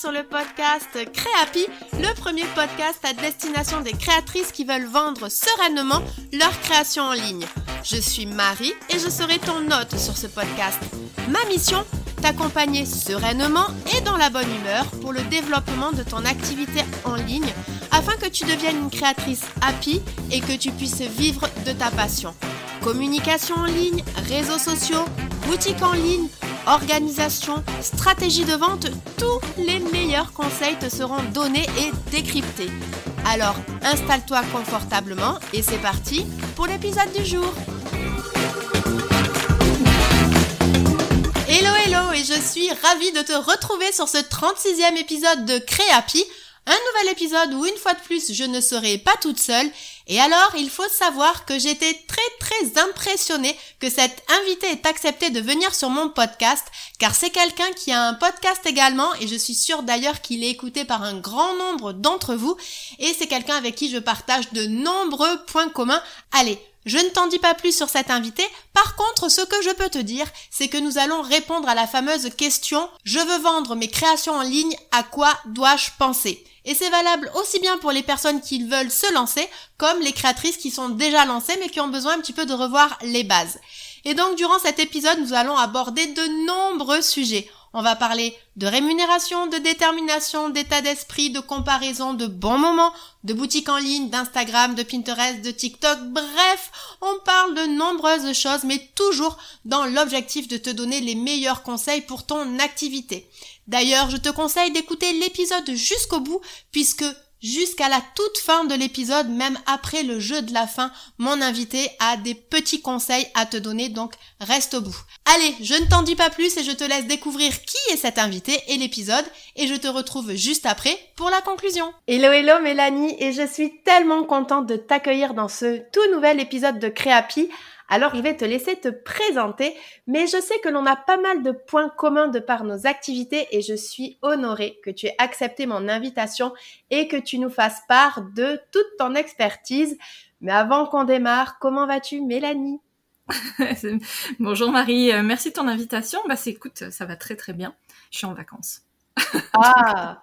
sur le podcast Créapi, le premier podcast à destination des créatrices qui veulent vendre sereinement leur création en ligne. Je suis Marie et je serai ton hôte sur ce podcast. Ma mission T'accompagner sereinement et dans la bonne humeur pour le développement de ton activité en ligne afin que tu deviennes une créatrice happy et que tu puisses vivre de ta passion. Communication en ligne, réseaux sociaux, boutique en ligne, organisation, stratégie de vente, tous les meilleurs conseils te seront donnés et décryptés. Alors installe-toi confortablement et c'est parti pour l'épisode du jour. Hello hello et je suis ravie de te retrouver sur ce 36e épisode de Créapi, un nouvel épisode où une fois de plus je ne serai pas toute seule et alors il faut savoir que j'étais très très impressionnée que cette invitée ait accepté de venir sur mon podcast car c'est quelqu'un qui a un podcast également et je suis sûre d'ailleurs qu'il est écouté par un grand nombre d'entre vous et c'est quelqu'un avec qui je partage de nombreux points communs. Allez, je ne t'en dis pas plus sur cet invité. Par contre, ce que je peux te dire, c'est que nous allons répondre à la fameuse question Je veux vendre mes créations en ligne, à quoi dois-je penser? Et c'est valable aussi bien pour les personnes qui veulent se lancer, comme les créatrices qui sont déjà lancées mais qui ont besoin un petit peu de revoir les bases. Et donc, durant cet épisode, nous allons aborder de nombreux sujets. On va parler de rémunération, de détermination, d'état d'esprit, de comparaison, de bons moments, de boutique en ligne, d'Instagram, de Pinterest, de TikTok. Bref, on parle de nombreuses choses, mais toujours dans l'objectif de te donner les meilleurs conseils pour ton activité. D'ailleurs, je te conseille d'écouter l'épisode jusqu'au bout, puisque Jusqu'à la toute fin de l'épisode, même après le jeu de la fin, mon invité a des petits conseils à te donner, donc reste au bout. Allez, je ne t'en dis pas plus et je te laisse découvrir qui est cet invité et l'épisode, et je te retrouve juste après pour la conclusion. Hello hello Mélanie, et je suis tellement contente de t'accueillir dans ce tout nouvel épisode de Créapi. Alors je vais te laisser te présenter, mais je sais que l'on a pas mal de points communs de par nos activités et je suis honorée que tu aies accepté mon invitation et que tu nous fasses part de toute ton expertise. Mais avant qu'on démarre, comment vas-tu Mélanie? Bonjour Marie, euh, merci de ton invitation. Bah écoute, ça va très très bien. Je suis en vacances. Ah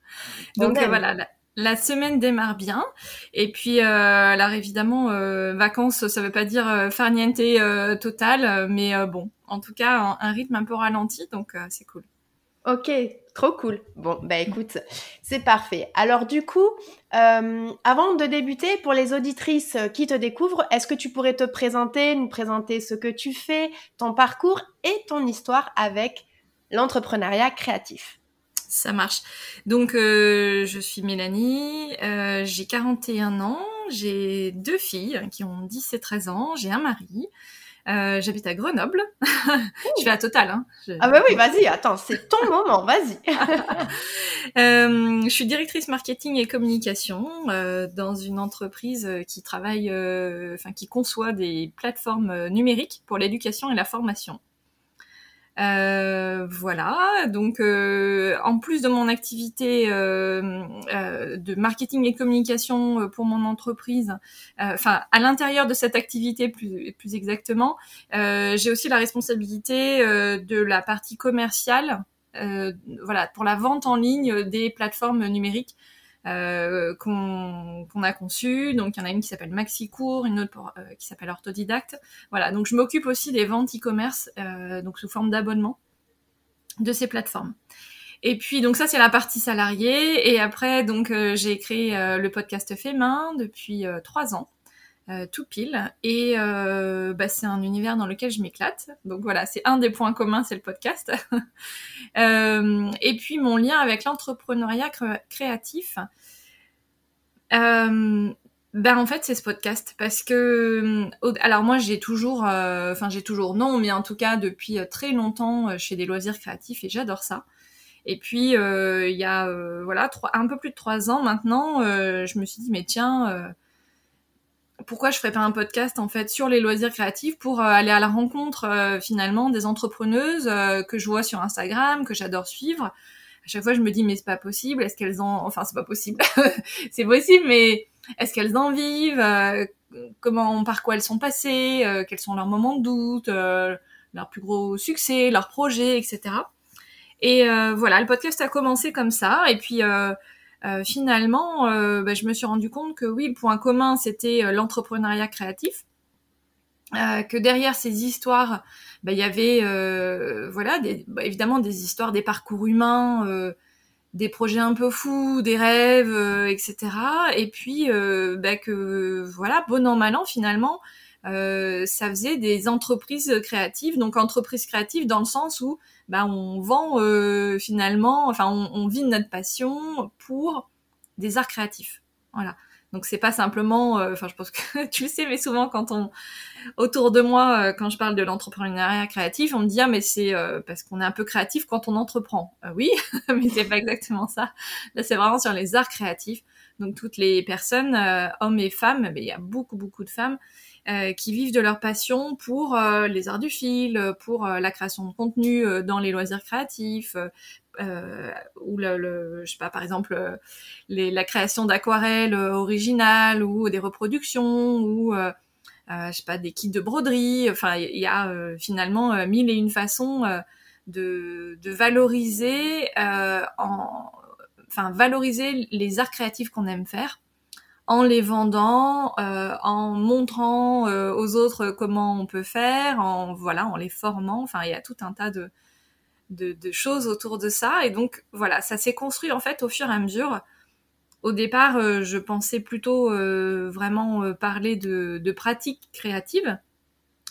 Donc voilà, la semaine démarre bien. Et puis, euh, alors évidemment, euh, vacances, ça veut pas dire euh, farniente euh, total, mais bon, en tout cas, un, rythme un peu ralenti, donc c'est cool. Ok, trop cool. Bon, bah écoute, c'est parfait. Alors du coup, avant de débuter, pour les auditrices qui te découvrent, est-ce que tu pourrais te présenter, nous présenter ce que tu fais, ton parcours et ton histoire avec l'entrepreneuriat créatif? Ça marche. Donc, euh, je suis Mélanie, euh, j'ai 41 ans, j'ai deux filles qui ont 10 et 13 ans, j'ai un mari. Euh, j'habite à Grenoble. je fais la totale. Hein. Ah bah oui, vas-y, attends, c'est ton moment, vas-y. euh, je suis directrice marketing et communication euh, dans une entreprise qui travaille, enfin qui conçoit des plateformes numériques pour l'éducation et la formation. Euh, voilà, donc euh, en plus de mon activité euh, de marketing et communication pour mon entreprise, enfin à l'intérieur de cette activité plus, plus exactement, j'ai aussi la responsabilité de la partie commerciale, voilà, pour la vente en ligne des plateformes numériques euh, qu'on a conçu. Donc il y en a une qui s'appelle MaxiCours, une autre euh, qui s'appelle Orthodidacte. Voilà, donc je m'occupe aussi des ventes e-commerce, euh, donc sous forme d'abonnement de ces plateformes. Et puis donc ça c'est la partie salariée et après donc j'ai créé le podcast Fait main depuis trois ans. Tout pile. Et bah, c'est un univers dans lequel je m'éclate. Donc voilà c'est un des points communs c'est le podcast. Et puis mon lien avec l'entrepreneuriat créatif. Euh, ben en fait c'est ce podcast. Parce que alors moi j'ai toujours euh, enfin j'ai toujours non mais en tout cas depuis très longtemps chez des loisirs créatifs et j'adore ça. Et puis euh, il y a voilà un peu plus de trois ans maintenant je me suis dit mais tiens pourquoi je ferais pas un podcast en fait sur les loisirs créatifs pour aller à la rencontre finalement des entrepreneuses que je vois sur Instagram que j'adore suivre à chaque fois je me dis mais c'est pas possible est-ce qu'elles ont enfin c'est pas possible c'est possible mais est-ce qu'elles en vivent euh, comment, par quoi elles sont passées, quels sont leurs moments de doute, leurs plus gros succès, leurs projets, etc. Et voilà, le podcast a commencé comme ça. Et puis finalement, bah, je me suis rendu compte que oui, le point commun, c'était l'entrepreneuriat créatif. que derrière ces histoires, bah, il y avait voilà bah, évidemment des histoires des parcours humains des projets un peu fous, des rêves, euh, etc. Et puis euh, bah, que voilà, bon an mal an finalement, euh, ça faisait des entreprises créatives. Donc entreprises créatives dans le sens où bah, on vend finalement, enfin on, on vit notre passion pour des arts créatifs. Voilà. Donc c'est pas simplement, euh, enfin je pense que tu le sais, mais souvent quand on autour de moi, euh, quand je parle de l'entrepreneuriat créatif, on me dit ah mais c'est euh, parce qu'on est un peu créatif quand on entreprend. oui, mais c'est pas exactement ça. Là c'est vraiment sur les arts créatifs. Donc toutes les personnes, hommes et femmes, mais il y a beaucoup beaucoup de femmes qui vivent de leur passion pour les arts du fil, pour la création de contenu dans les loisirs créatifs, euh, ou le, le, je sais pas, par exemple, euh, les, la création d'aquarelles euh, originales ou des reproductions ou euh, je sais pas des kits de broderie. Enfin, il y, a finalement mille et une façons de, de, valoriser, en, enfin valoriser les arts créatifs qu'on aime faire en les vendant, euh, en montrant euh, aux autres comment on peut faire, en voilà, en les formant. Enfin, il y a tout un tas de, de, choses autour de ça. Et donc voilà, ça s'est construit en fait au fur et à mesure. Au départ, euh, je pensais plutôt euh, vraiment euh, parler de, de, pratiques créatives.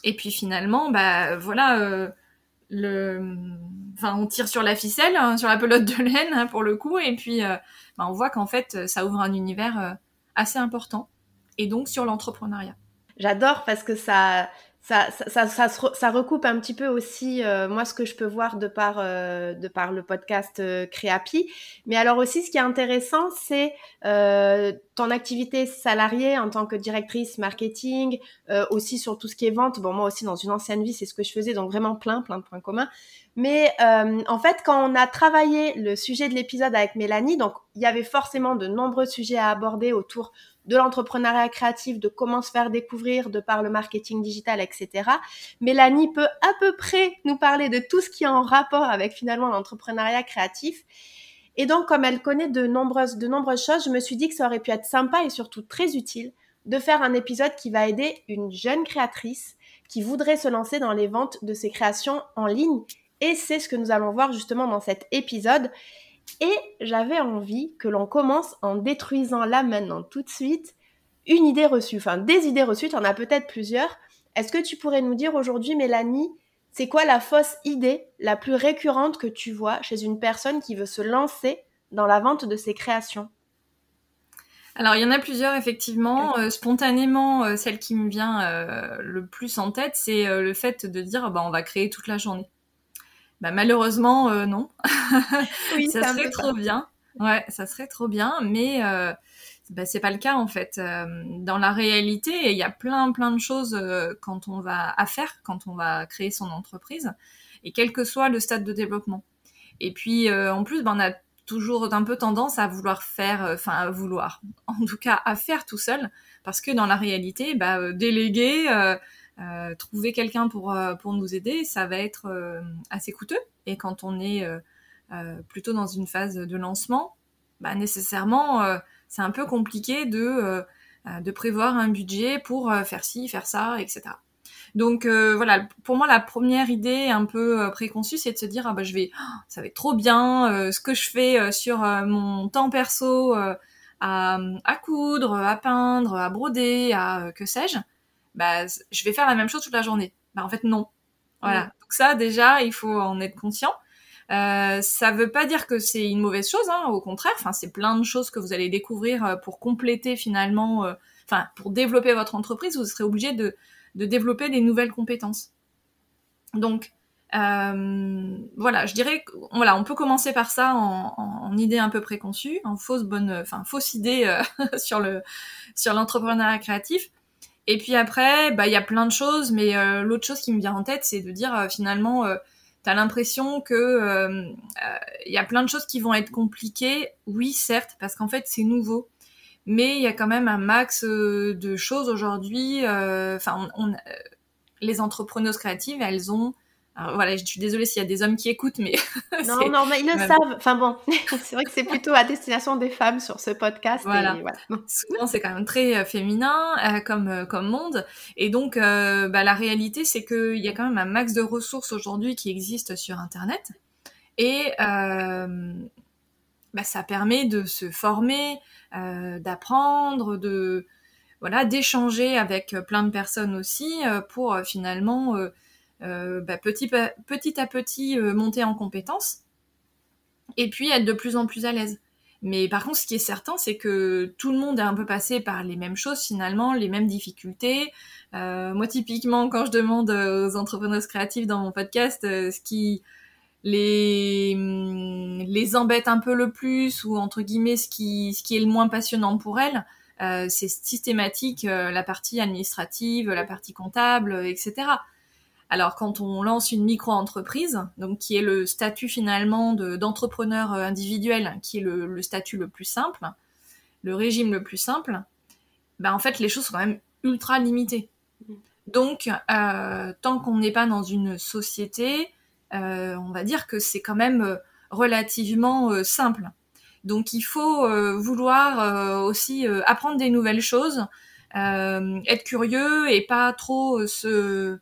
Et puis finalement, bah voilà, le, enfin on tire sur la ficelle, hein, sur la pelote de laine hein, pour le coup, et puis bah, on voit qu'en fait ça ouvre un univers assez important. Et donc sur l'entrepreneuriat. J'adore parce que ça, ça, ça, ça, ça, recoupe un petit peu aussi euh, moi ce que je peux voir de par euh, de par le podcast euh, Créapi. Mais alors aussi ce qui est intéressant c'est euh, ton activité salariée en tant que directrice marketing, aussi sur tout ce qui est vente. Bon moi aussi dans une ancienne vie c'est ce que je faisais donc vraiment plein plein de points communs. Mais en fait quand on a travaillé le sujet de l'épisode avec Mélanie donc il y avait forcément de nombreux sujets à aborder autour de l'entrepreneuriat créatif, de comment se faire découvrir de par le marketing digital, etc. Mélanie peut à peu près nous parler de tout ce qui est en rapport avec finalement l'entrepreneuriat créatif. Et donc, comme elle connaît de nombreuses, de nombreuses choses, je me suis dit que ça aurait pu être sympa et surtout très utile de faire un épisode qui va aider une jeune créatrice qui voudrait se lancer dans les ventes de ses créations en ligne. Et c'est ce que nous allons voir justement dans cet épisode. Et j'avais envie que l'on commence en détruisant là maintenant tout de suite une idée reçue, enfin des idées reçues, tu en as peut-être plusieurs. Est-ce que tu pourrais nous dire aujourd'hui, Mélanie, c'est quoi la fausse idée la plus récurrente que tu vois chez une personne qui veut se lancer dans la vente de ses créations? Alors il y en a plusieurs effectivement. Euh, spontanément, euh, celle qui me vient euh, le plus en tête, c'est le fait de dire bah on va créer toute la journée. Bah, malheureusement, euh, non. Oui, ça serait trop bien. Ouais, ça serait trop bien, mais euh, bah, c'est pas le cas en fait. Euh, dans la réalité, il y a plein plein de choses euh, quand on va à faire, quand on va créer son entreprise, et quel que soit le stade de développement. Et puis en plus, ben, on a toujours un peu tendance à vouloir faire, enfin à vouloir, en tout cas à faire tout seul, parce que dans la réalité, bah, déléguer euh, trouver quelqu'un pour, euh, pour nous aider, ça va être euh, assez coûteux. Et quand on est plutôt dans une phase de lancement, bah, nécessairement, c'est un peu compliqué de, de prévoir un budget pour faire ci, faire ça, etc. Donc voilà, pour moi la première idée un peu préconçue, c'est de se dire ah bah je vais, ça va être trop bien, ce que je fais sur mon temps perso à, à coudre, à peindre, à broder, à que sais-je, bah, je vais faire la même chose toute la journée. Bah, en fait, non. Voilà. Donc ça, déjà, il faut en être conscient. Euh, ça veut pas dire que c'est une mauvaise chose, hein, au contraire. Enfin, c'est plein de choses que vous allez découvrir euh, pour compléter finalement, euh, enfin, pour développer votre entreprise. Vous serez obligé de, de développer des nouvelles compétences. Donc, euh, voilà, je dirais, voilà, on peut commencer par ça en, en, idée un peu préconçue, en fausse bonne, enfin fausse idée sur le sur l'entrepreneuriat créatif. Et puis après, bah il y a plein de choses, mais euh, l'autre chose qui me vient en tête, c'est de dire euh, finalement, euh, t'as l'impression que il y a plein de choses qui vont être compliquées. Oui, certes, parce qu'en fait c'est nouveau. mais il y a quand même un max de choses aujourd'hui. Enfin, on, les entrepreneuses créatives, elles ont alors, voilà, je suis désolée s'il y a des hommes qui écoutent, mais non, non, mais ils le savent. Enfin bon, c'est vrai que c'est plutôt à destination des femmes sur ce podcast. Voilà. Souvent, c'est quand même très euh, féminin euh, comme euh, comme monde, et donc bah, la réalité, c'est qu'il y a quand même un max de ressources aujourd'hui qui existent sur Internet, et bah, ça permet de se former, d'apprendre, de voilà, d'échanger avec plein de personnes aussi pour finalement bah, petit, petit, à petit euh, monter en compétences et puis être de plus en plus à l'aise. Mais par contre, ce qui est certain, c'est que tout le monde est un peu passé par les mêmes choses finalement, les mêmes difficultés. Euh, moi, typiquement, quand je demande aux entrepreneurs créatifs dans mon podcast ce qui les, hum, les embête un peu le plus ou entre guillemets ce qui, ce qui est le moins passionnant pour elles, c'est systématique la partie administrative, la partie comptable, etc. Alors quand on lance une micro-entreprise, donc qui est le statut finalement d'entrepreneur euh, individuel, qui est le, statut le plus simple, le régime le plus simple, ben en fait les choses sont quand même ultra limitées. Donc euh, tant qu'on n'est pas dans une société, euh, on va dire que c'est quand même relativement simple. Donc il faut vouloir aussi apprendre des nouvelles choses, être curieux et pas trop se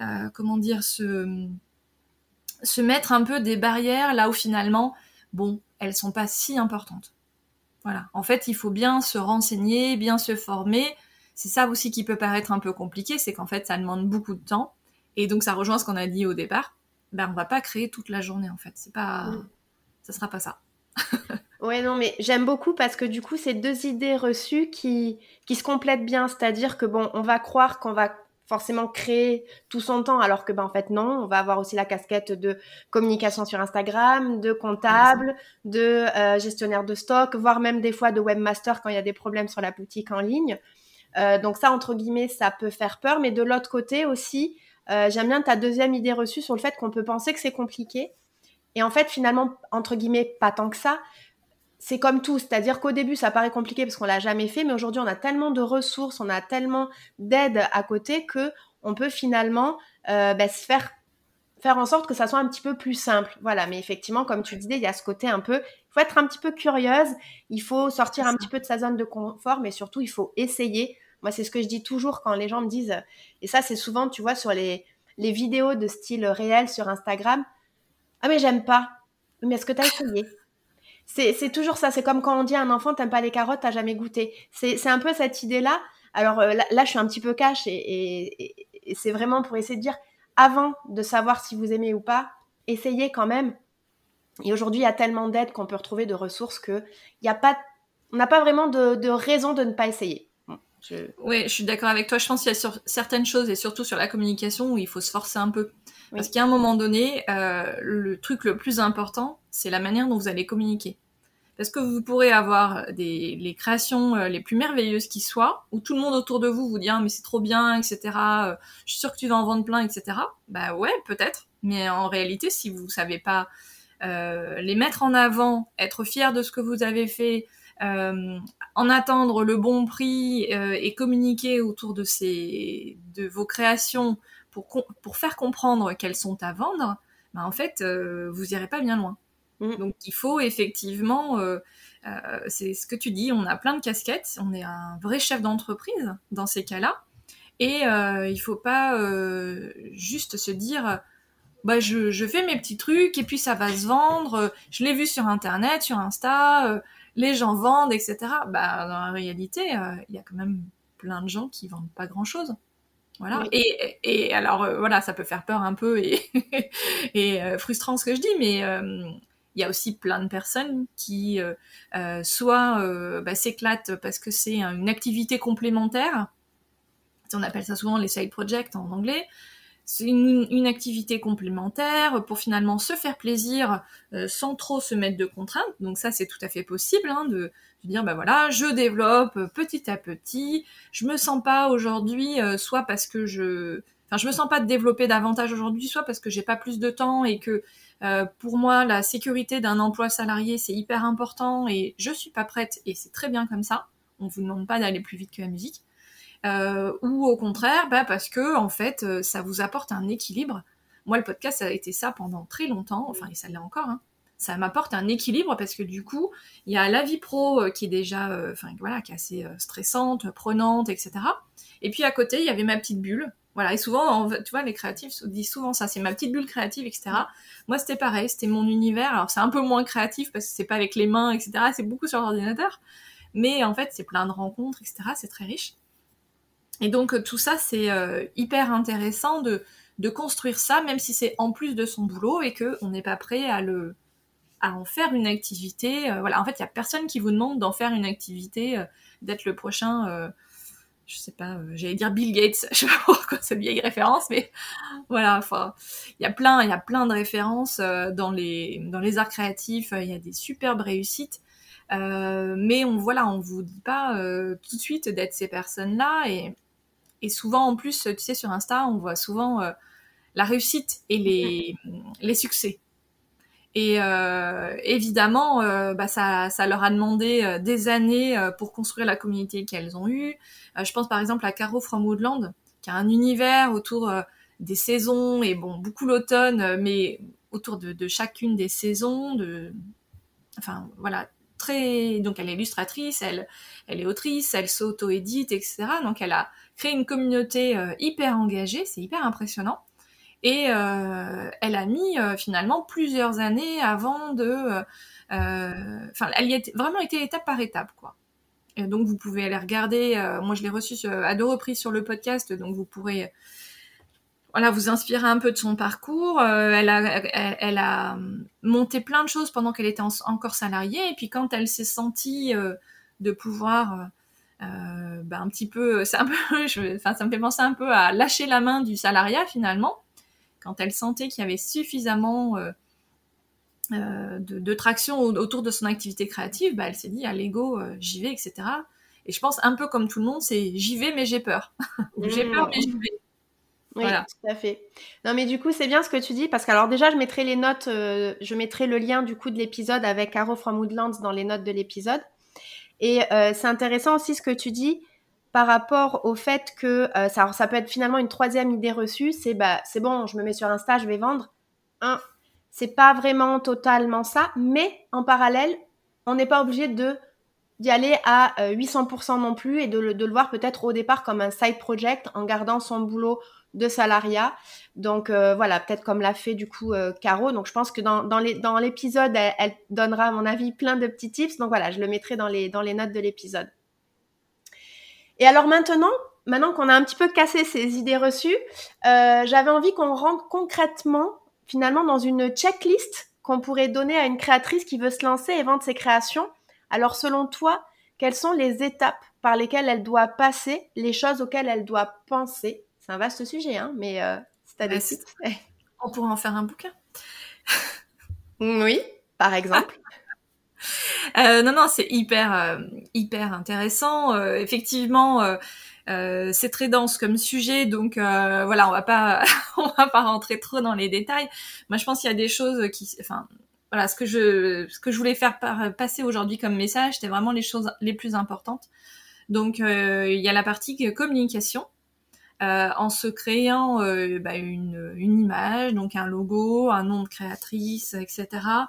euh, comment dire, se, se mettre un peu des barrières là où finalement, bon, elles sont pas si importantes. Voilà. En fait, il faut bien se renseigner, bien se former. C'est ça aussi qui peut paraître un peu compliqué, c'est qu'en fait, ça demande beaucoup de temps. Et donc, ça rejoint ce qu'on a dit au départ. Ben, on va pas créer toute la journée, en fait. C'est pas, ça sera pas ça. ouais, non, mais j'aime beaucoup parce que du coup, c'est deux idées reçues qui, qui se complètent bien. C'est-à-dire que bon, on va croire qu'on va forcément créer tout son temps, alors que ben en fait non, on va avoir aussi la casquette de communication sur Instagram, de comptable, de euh, gestionnaire de stock, voire même des fois de webmaster quand il y a des problèmes sur la boutique en ligne. Euh, donc ça entre guillemets ça peut faire peur, mais de l'autre côté aussi, euh, j'aime bien ta deuxième idée reçue sur le fait qu'on peut penser que c'est compliqué. Et en fait, finalement, entre guillemets, pas tant que ça c'est comme tout, c'est-à-dire qu'au début, ça paraît compliqué parce qu'on l'a jamais fait, mais aujourd'hui, on a tellement de ressources, on a tellement d'aide à côté que on peut finalement euh, bah, se faire faire en sorte que ça soit un petit peu plus simple. Voilà, mais effectivement, comme tu disais, il y a ce côté un peu, il faut être un petit peu curieuse, il faut sortir un petit peu de sa zone de confort, mais surtout, il faut essayer. Moi, c'est ce que je dis toujours quand les gens me disent, et ça, c'est souvent, tu vois, sur les, les vidéos de style réel sur Instagram, ah mais j'aime pas. Mais est-ce que tu as essayé? C'est toujours ça. C'est comme quand on dit à un enfant, t'aimes pas les carottes, t'as jamais goûté. C'est un peu cette idée-là. Alors euh, là, je suis un petit peu cash et, c'est vraiment pour essayer de dire, avant de savoir si vous aimez ou pas, essayez quand même. Et aujourd'hui, il y a tellement d'aides qu'on peut retrouver de ressources que y a pas, on n'a pas vraiment de, raison de ne pas essayer. Oui, je suis d'accord avec toi. Je pense qu'il y a sur certaines choses et surtout sur la communication où il faut se forcer un peu. Parce qu'à un moment donné, euh, le truc le plus important, c'est la manière dont vous allez communiquer. Parce que vous pourrez avoir des, les créations euh, les plus merveilleuses qui soient, où tout le monde autour de vous vous dit ah, mais c'est trop bien, etc. Euh, je suis sûre que tu vas en vendre plein, etc. Bah ouais, peut-être. Mais en réalité, si vous savez pas euh, les mettre en avant, être fier de ce que vous avez fait, euh, en attendre le bon prix euh, et communiquer autour de ces de vos créations pour, pour faire comprendre qu'elles sont à vendre, bah en fait, euh, vous irez pas bien loin. Mm. Donc il faut effectivement, euh, euh, c'est ce que tu dis, on a plein de casquettes, on est un vrai chef d'entreprise dans ces cas-là, et il faut pas juste se dire, bah je, je, fais mes petits trucs et puis ça va se vendre, je l'ai vu sur internet, sur Insta, les gens vendent, etc. Bah dans la réalité, il y a quand même plein de gens qui vendent pas grand-chose. Voilà. Et, et, alors, euh, voilà, ça peut faire peur un peu et, et euh, frustrant ce que je dis, mais euh, il y a aussi plein de personnes qui soit bah, s'éclatent parce que c'est une activité complémentaire, on appelle ça souvent les side projects en anglais, c'est une, une, activité complémentaire pour finalement se faire plaisir sans trop se mettre de contraintes. Donc ça, c'est tout à fait possible hein, de, dire bah voilà, je développe petit à petit. Je me sens pas aujourd'hui, euh, soit parce que je, enfin je me sens pas de développer davantage aujourd'hui, soit parce que j'ai pas plus de temps et que euh, pour moi la sécurité d'un emploi salarié c'est hyper important et je suis pas prête et c'est très bien comme ça. on vous demande pas d'aller plus vite que la musique. ou au contraire, bah, parce que en fait, ça vous apporte un équilibre. Moi, le podcast, a été ça pendant très longtemps, enfin, et ça l'est encore. Hein. Ça m'apporte un équilibre parce que du coup, il y a la vie pro qui est déjà, enfin voilà, qui est assez stressante, prenante, etc. Et puis à côté, il y avait ma petite bulle voilà, et souvent, tu vois, les créatifs disent souvent ça, c'est ma petite bulle créative, etc. Moi, c'était pareil, c'était mon univers. Alors, c'est un peu moins créatif parce que c'est pas avec les mains, etc. C'est beaucoup sur l'ordinateur. Mais en fait, c'est plein de rencontres, etc. C'est très riche. Et donc, tout ça, c'est euh, hyper intéressant de, de construire ça, même si c'est en plus de son boulot et qu'on n'est pas prêt à le à en faire une activité. Euh, voilà, en fait, il y a personne qui vous demande d'en faire une activité, euh, d'être le prochain je sais pas, euh, j'allais dire Bill Gates, je sais pas pourquoi cette vieille référence, mais voilà, il y a plein, il y a plein de références euh, dans les arts créatifs, il y a des superbes réussites, euh, mais on voilà, on vous dit pas tout de suite d'être ces personnes-là et souvent en plus, tu sais, sur Insta, on voit souvent la réussite et les succès. Et euh, évidemment, euh, bah, ça, leur a demandé euh, des années pour construire la communauté qu'elles ont eue. je pense par exemple à Caro from Woodland, qui a un univers autour des saisons et bon beaucoup l'automne, mais autour de, chacune des saisons. Enfin voilà, très. Donc elle est illustratrice, elle, elle est autrice, elle s'auto-édite, etc. Donc elle a créé une communauté hyper engagée, c'est hyper impressionnant. Et euh, elle a mis euh, finalement plusieurs années avant de... Euh, enfin, elle y a vraiment été étape par étape, quoi. Et donc vous pouvez aller regarder. moi, je l'ai reçue à deux reprises sur le podcast, donc vous pourrez voilà, vous inspirer un peu de son parcours. elle, a, elle, a monté plein de choses pendant qu'elle était encore salariée. Et puis quand elle s'est sentie de pouvoir, bah, un petit peu, un ça me fait penser un peu à lâcher la main du salariat finalement quand elle sentait qu'il y avait suffisamment euh, euh, de, traction autour de son activité créative, bah, elle s'est dit, à l'ego, euh, j'y vais, etc. Et je pense un peu comme tout le monde, c'est j'y vais mais j'ai peur. j'ai peur mais j'y vais. Oui, tout à fait. Non, mais du coup, c'est bien ce que tu dis parce que alors déjà, je mettrai les notes, je mettrai le lien du coup de l'épisode avec Caro from Woodlands dans les notes de l'épisode. Et c'est intéressant aussi ce que tu dis par rapport au fait que euh, ça, ça peut être finalement une troisième idée reçue, c'est bah c'est bon, je me mets sur Insta, je vais vendre. Hein, c'est pas vraiment totalement ça, mais en parallèle, on n'est pas obligé de d'y aller à 800% euh, non plus et de le, de le voir peut-être au départ comme un side project en gardant son boulot de salariat. Donc euh, voilà, peut-être comme l'a fait du coup Caro. Donc je pense que dans, dans l'épisode, elle, elle, donnera à mon avis plein de petits tips. Donc voilà, je le mettrai dans les, dans les notes de l'épisode. Et alors maintenant, maintenant qu'on a un petit peu cassé ces idées reçues, euh, j'avais envie qu'on rentre concrètement, finalement, dans une checklist qu'on pourrait donner à une créatrice qui veut se lancer et vendre ses créations. Alors selon toi, quelles sont les étapes par lesquelles elle doit passer, les choses auxquelles elle doit penser? C'est un vaste sujet, hein, mais euh, c'est à des On pourrait en faire un bouquin. oui, par exemple. Euh, non, non, c'est hyper, euh, hyper intéressant. Euh, effectivement, c'est très dense comme sujet, donc voilà, on va pas, on va pas rentrer trop dans les détails. Moi, je pense qu'il y a des choses qui, enfin, voilà, ce que je, ce que je voulais faire passer aujourd'hui comme message, c'était vraiment les choses les plus importantes. Donc, il y a la partie communication. en se créant bah, une, une, image, donc un logo, un nom de créatrice, etc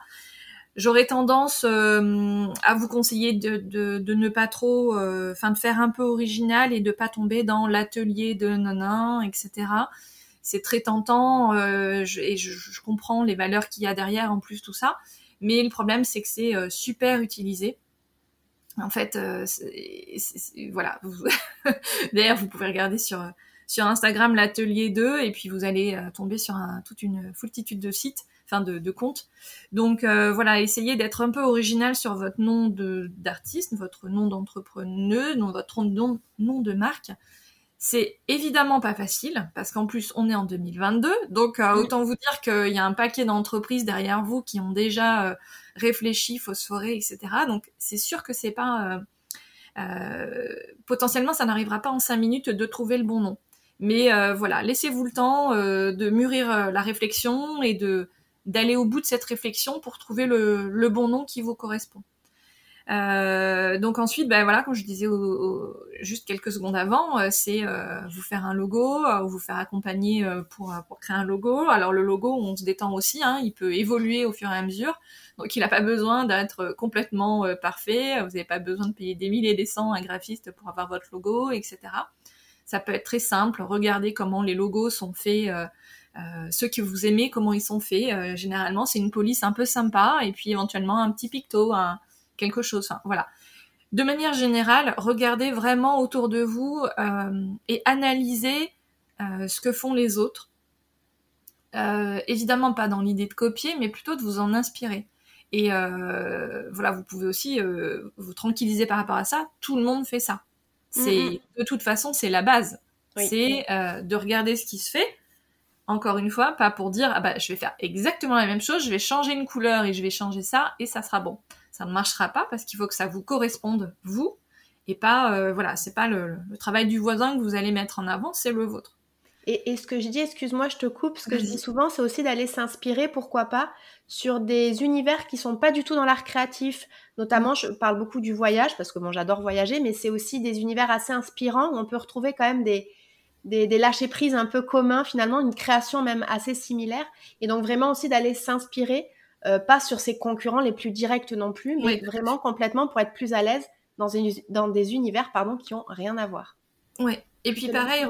j'aurais tendance euh, à vous conseiller de, de, de ne pas trop, euh, enfin de faire un peu original et de pas tomber dans l'atelier de nanan, etc. C'est très tentant euh, je, et je, je, comprends les valeurs qu'il y a derrière en plus tout ça, mais le problème c'est que c'est super utilisé. En fait, voilà. D'ailleurs, vous pouvez regarder sur sur Instagram l'atelier 2 et puis vous allez tomber sur un, toute une foultitude de sites enfin de, de compte. Donc euh, voilà, essayez d'être un peu original sur votre nom d'artiste, votre nom d'entrepreneur, votre nom, nom de marque. C'est évidemment pas facile parce qu'en plus on est en 2022, donc euh, autant vous dire qu'il y a un paquet d'entreprises derrière vous qui ont déjà euh, réfléchi, phosphoré, etc. Donc c'est sûr que c'est pas potentiellement ça n'arrivera pas en cinq minutes de trouver le bon nom. Mais voilà, laissez-vous le temps de mûrir la réflexion et de d'aller au bout de cette réflexion pour trouver le, bon nom qui vous correspond. Euh, donc ensuite, ben voilà, comme je disais juste quelques secondes avant, euh, c'est vous faire un logo, ou vous faire accompagner pour, pour créer un logo. Alors le logo, on se détend aussi, hein, il peut évoluer au fur et à mesure. Donc il n'a pas besoin d'être complètement parfait. Vous n'avez pas besoin de payer des milliers et des cents à un graphiste pour avoir votre logo, etc. Ça peut être très simple. Regardez comment les logos sont faits. Euh, ceux que vous aimez, comment ils sont faits. Euh, généralement, c'est une police un peu sympa et puis éventuellement un petit picto, quelque chose. Voilà. De manière générale, regardez vraiment autour de vous euh, et analysez ce que font les autres. évidemment pas dans l'idée de copier, mais plutôt de vous en inspirer. Et voilà, vous pouvez aussi vous tranquilliser par rapport à ça. Tout le monde fait ça. C'est de toute façon, c'est la base. C'est de regarder ce qui se fait encore une fois, pas pour dire ah bah je vais faire exactement la même chose, je vais changer une couleur et je vais changer ça et ça sera bon. Ça ne marchera pas parce qu'il faut que ça vous corresponde vous et pas euh, voilà, c'est pas le, travail du voisin que vous allez mettre en avant, c'est le vôtre. Et, ce que je dis, excuse-moi, je te coupe, ce que je dis souvent, c'est aussi d'aller s'inspirer, pourquoi pas, sur des univers qui sont pas du tout dans l'art créatif. Notamment, je parle beaucoup du voyage, parce que bon, j'adore voyager, mais c'est aussi des univers assez inspirants où on peut retrouver quand même des, des, des lâcher prises un peu communs finalement, une création même assez similaire. Et donc vraiment aussi d'aller s'inspirer, euh, pas sur ses concurrents les plus directs non plus, mais vraiment complètement pour être plus à l'aise dans, dans des univers pardon, qui ont rien à voir. Ouais. Et puis pareil,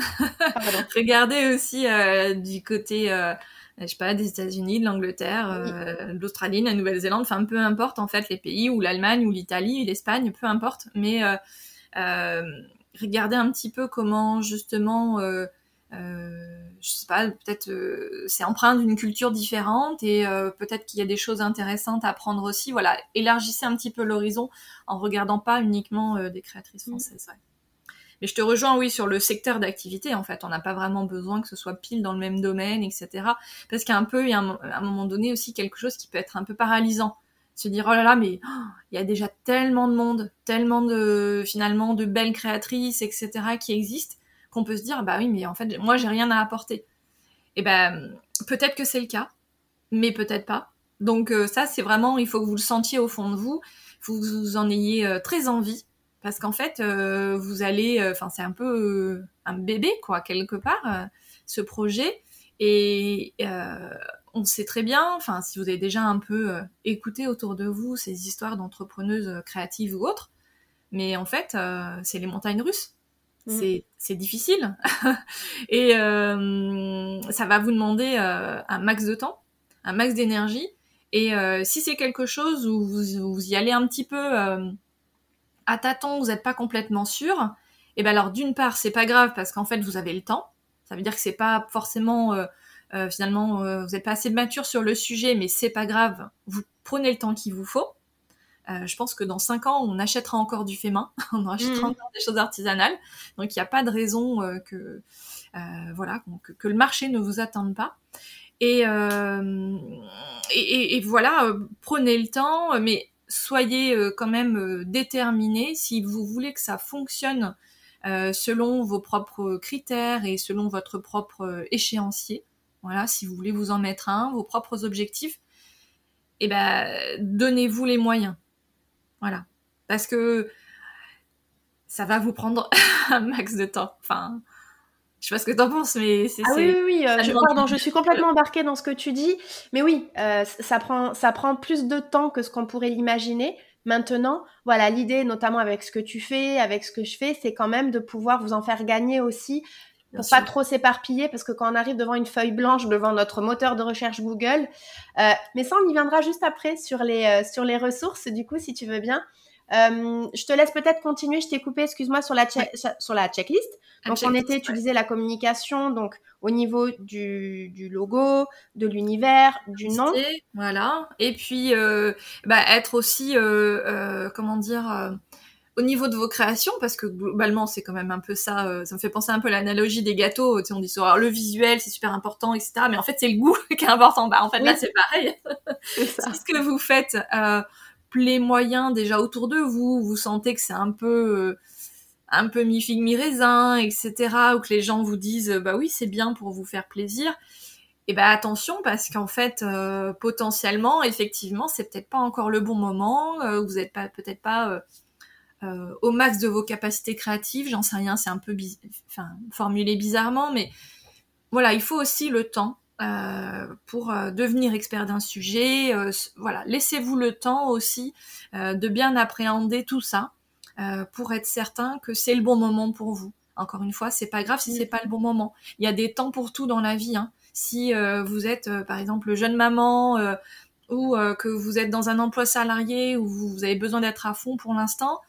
regardez aussi euh, du côté, euh, je sais pas, des États-Unis, de l'Angleterre, euh, de l'Australie, de la Nouvelle-Zélande, enfin peu importe en fait les pays, ou l'Allemagne, ou l'Italie, l'Espagne, peu importe. Mais regarder un petit peu comment justement, je sais pas, peut-être c'est empreint d'une culture différente et peut-être qu'il y a des choses intéressantes à prendre aussi. Voilà, élargissez un petit peu l'horizon en regardant pas uniquement des créatrices françaises. Mais je te rejoins, oui, sur le secteur d'activité. En fait, on n'a pas vraiment besoin que ce soit pile dans le même domaine, etc. Parce qu'il y a un peu, il y a un, moment donné aussi quelque chose qui peut être un peu paralysant se dire oh là là mais oh, il y a déjà tellement de monde, tellement de finalement de belles créatrices etc qui existent qu'on peut se dire bah oui mais en fait moi j'ai rien à apporter. Et eh ben peut-être que c'est le cas, mais peut-être pas. Donc euh, ça c'est vraiment il faut que vous le sentiez au fond de vous, faut que vous en ayez euh, très envie parce qu'en fait euh, vous allez enfin c'est un peu un bébé quoi quelque part ce projet et on sait très bien, enfin, si vous avez déjà un peu euh, écouté autour de vous ces histoires d'entrepreneuses euh, créatives ou autres, mais en fait, euh, c'est les montagnes russes. Mm. C'est difficile. et ça va vous demander un max de temps, un max d'énergie. Et si c'est quelque chose où vous, y allez un petit peu à tâtons, vous n'êtes pas complètement sûr, et eh ben alors d'une part, c'est pas grave parce qu'en fait, vous avez le temps. Ça veut dire que c'est pas forcément euh, finalement euh, vous n'êtes pas assez mature sur le sujet, mais c'est pas grave, vous prenez le temps qu'il vous faut. Euh, je pense que dans cinq ans, on achètera encore du fait main, on achètera mm. encore des choses artisanales. Donc il n'y a pas de raison que voilà que, le marché ne vous attende pas. Et, et, et, voilà, prenez le temps, mais soyez quand même déterminés si vous voulez que ça fonctionne selon vos propres critères et selon votre propre échéancier. Voilà, si vous voulez vous en mettre un, vos propres objectifs, eh ben, donnez-vous les moyens. Voilà. Parce que ça va vous prendre un max de temps. Enfin, je sais pas ce que tu en penses, mais c'est. Ah oui, oui, oui. Euh, je, pardon, je suis complètement embarquée dans ce que tu dis. Mais oui, euh, ça, prend, ça prend plus de temps que ce qu'on pourrait l'imaginer. Maintenant, voilà, l'idée, notamment avec ce que tu fais, avec ce que je fais, c'est quand même de pouvoir vous en faire gagner aussi pour pas trop s'éparpiller, parce que quand on arrive devant une feuille blanche, devant notre moteur de recherche Google, euh, mais ça, on y viendra juste après sur les, sur les ressources, du coup, si tu veux bien. Euh, je te laisse peut-être continuer, je t'ai coupé, excuse-moi, sur la, sur la checklist. Donc, on était, tu disais la communication, donc au niveau du, du logo, de l'univers, du nom. Voilà. Et puis, euh, bah, être aussi, euh, comment dire au niveau de vos créations, parce que globalement c'est quand même un peu ça, euh, ça me fait penser un peu à l'analogie des gâteaux, tu sais, on dit ça, le visuel c'est super important, etc. Mais en fait c'est le goût qui est important. Bah en fait là c'est pareil. C'est ce que vous faites euh, plaît moyen déjà autour de vous, vous sentez que c'est un peu euh, un peu mi figue mi raisin, etc. Ou que les gens vous disent bah oui c'est bien pour vous faire plaisir. et ben attention parce qu'en fait potentiellement effectivement c'est peut-être pas encore le bon moment vous êtes pas peut-être pas au max de vos capacités créatives j'en sais rien c'est un peu enfin formulé bizarrement mais voilà il faut aussi le temps euh, pour euh, devenir expert d'un sujet. Euh, voilà, laissez-vous le temps aussi de bien appréhender tout ça pour être certain que c'est le bon moment pour vous. Encore une fois, c'est pas grave si c'est pas le bon moment. Il y a des temps pour tout dans la vie. Hein. Si vous êtes, par exemple, jeune maman ou que vous êtes dans un emploi salarié où vous avez besoin d'être à fond pour l'instant,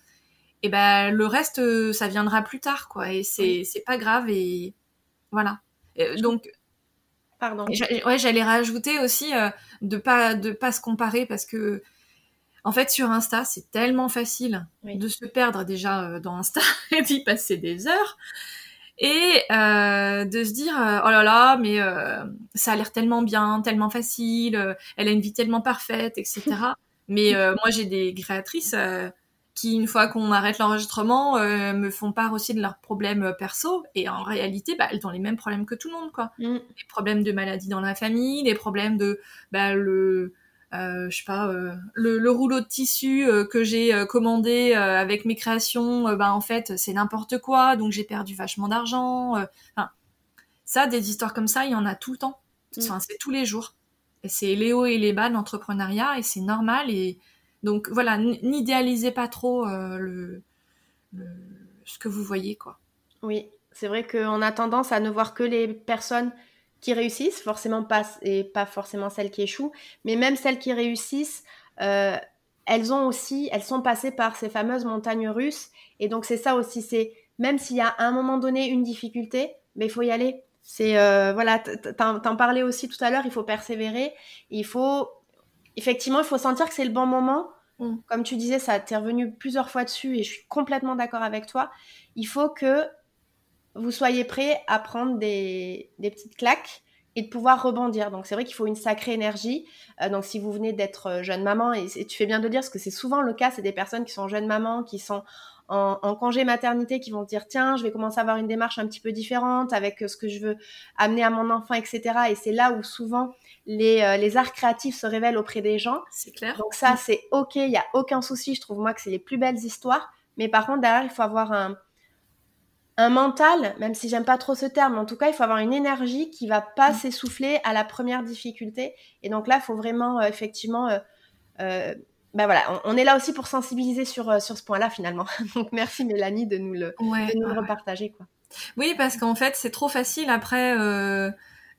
et eh ben le reste, ça viendra plus tard, quoi. Et c'est c'est pas grave et voilà. donc Pardon. Ouais, j'allais rajouter aussi euh, de pas de pas se comparer parce que en fait sur Insta c'est tellement facile de se perdre déjà euh, dans Insta et d'y passer des heures et euh, de se dire oh là là mais ça a l'air tellement bien, tellement facile, elle a une vie tellement parfaite, etc. mais moi j'ai des créatrices qui, une fois qu'on arrête l'enregistrement, euh, me font part aussi de leurs problèmes euh, perso. Et en réalité, bah, elles ont les mêmes problèmes que tout le monde, quoi. Mm. Des problèmes de maladie dans la famille, des problèmes de bah, le, euh, je sais pas, euh, le, le, rouleau de tissu que j'ai commandé avec mes créations, bah en fait c'est n'importe quoi, donc j'ai perdu vachement d'argent. Enfin, ça, des histoires comme ça, il y en a tout le temps. Mm. Enfin, c'est tous les jours. Et c'est les hauts et les bas de l'entrepreneuriat et c'est normal et donc voilà, n'idéalisez pas trop euh, le, ce que vous voyez, quoi. Oui, c'est vrai qu'on a tendance à ne voir que les personnes qui réussissent, forcément pas et pas forcément celles qui échouent, mais même celles qui réussissent, euh, elles ont aussi, elles sont passées par ces fameuses montagnes russes, et donc c'est ça aussi, c'est même s'il y a à un moment donné une difficulté, mais il faut y aller. C'est euh, voilà, t'en parlais aussi tout à l'heure, il faut persévérer, il faut effectivement, il faut sentir que c'est le bon moment. Mm. Comme tu disais, ça t'est revenu plusieurs fois dessus et je suis complètement d'accord avec toi. Il faut que vous soyez prêt à prendre des, petites claques et de pouvoir rebondir. Donc c'est vrai qu'il faut une sacrée énergie. Euh, donc si vous venez d'être euh, jeune maman, et, tu fais bien de dire, parce que c'est souvent le cas, c'est des personnes qui sont jeunes mamans, qui sont en, en, congé maternité, qui vont se dire, tiens, je vais commencer à avoir une démarche un petit peu différente avec euh, ce que je veux amener à mon enfant, etc. Et c'est là où souvent les, euh, les, arts créatifs se révèlent auprès des gens. C'est clair. Donc ça, c'est ok, il n'y a aucun souci. Je trouve moi que c'est les plus belles histoires. Mais par contre, derrière, il faut avoir un, un mental, même si j'aime pas trop ce terme, en tout cas, il faut avoir une énergie qui va pas mm. s'essouffler à la première difficulté. Et donc là, il faut vraiment, euh, effectivement, euh, ben voilà, on, est là aussi pour sensibiliser sur, sur ce point-là, finalement. donc merci Mélanie de nous le, de nous le repartager. Quoi. Oui, parce qu'en fait, c'est trop facile après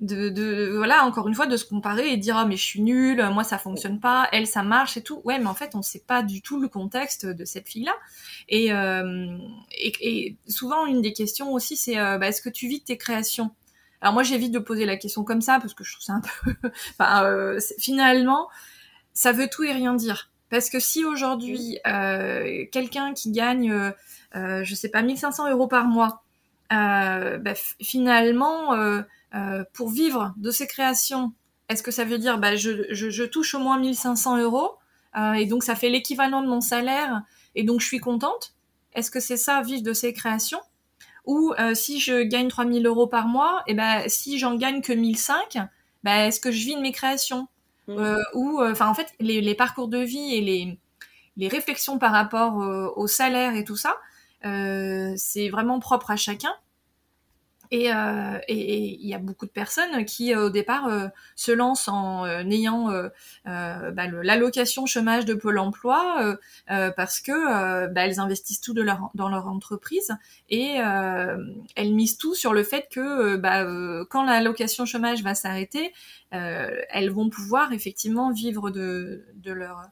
de, voilà encore une fois de se comparer et de dire ah mais je suis nulle moi ça fonctionne pas elle ça marche et tout. Ouais mais en fait on sait pas du tout le contexte de cette fille là et, euh, et, souvent une des questions aussi c'est euh, bah, est-ce que tu vis de tes créations? Alors moi j'évite de poser la question comme ça parce que je trouve ça un peu enfin euh, finalement ça veut tout et rien dire. Parce que si aujourd'hui quelqu'un qui gagne je sais pas 1500 euros par mois bah, finalement euh, pour vivre de ces créations, est-ce que ça veut dire bah, je, je, je touche au moins 1500 euros euh, et donc ça fait l'équivalent de mon salaire et donc je suis contente? Est-ce que c'est ça vivre de ces créations? Ou euh, si je gagne 3000 euros par mois, et ben si j'en gagne que 1005, bah, est-ce que je vis de mes créations? Mmh. euh, Ou enfin en fait les, les, parcours de vie et les, les réflexions par rapport au salaire et tout ça, c'est vraiment propre à chacun. Euh, et il y a beaucoup de personnes qui, euh, au départ, euh, se lancent en ayant bah, l'allocation chômage de Pôle emploi parce que bah, elles investissent tout dans leur entreprise et elles misent tout sur le fait que bah, quand l'allocation chômage va s'arrêter, elles vont pouvoir effectivement vivre de leur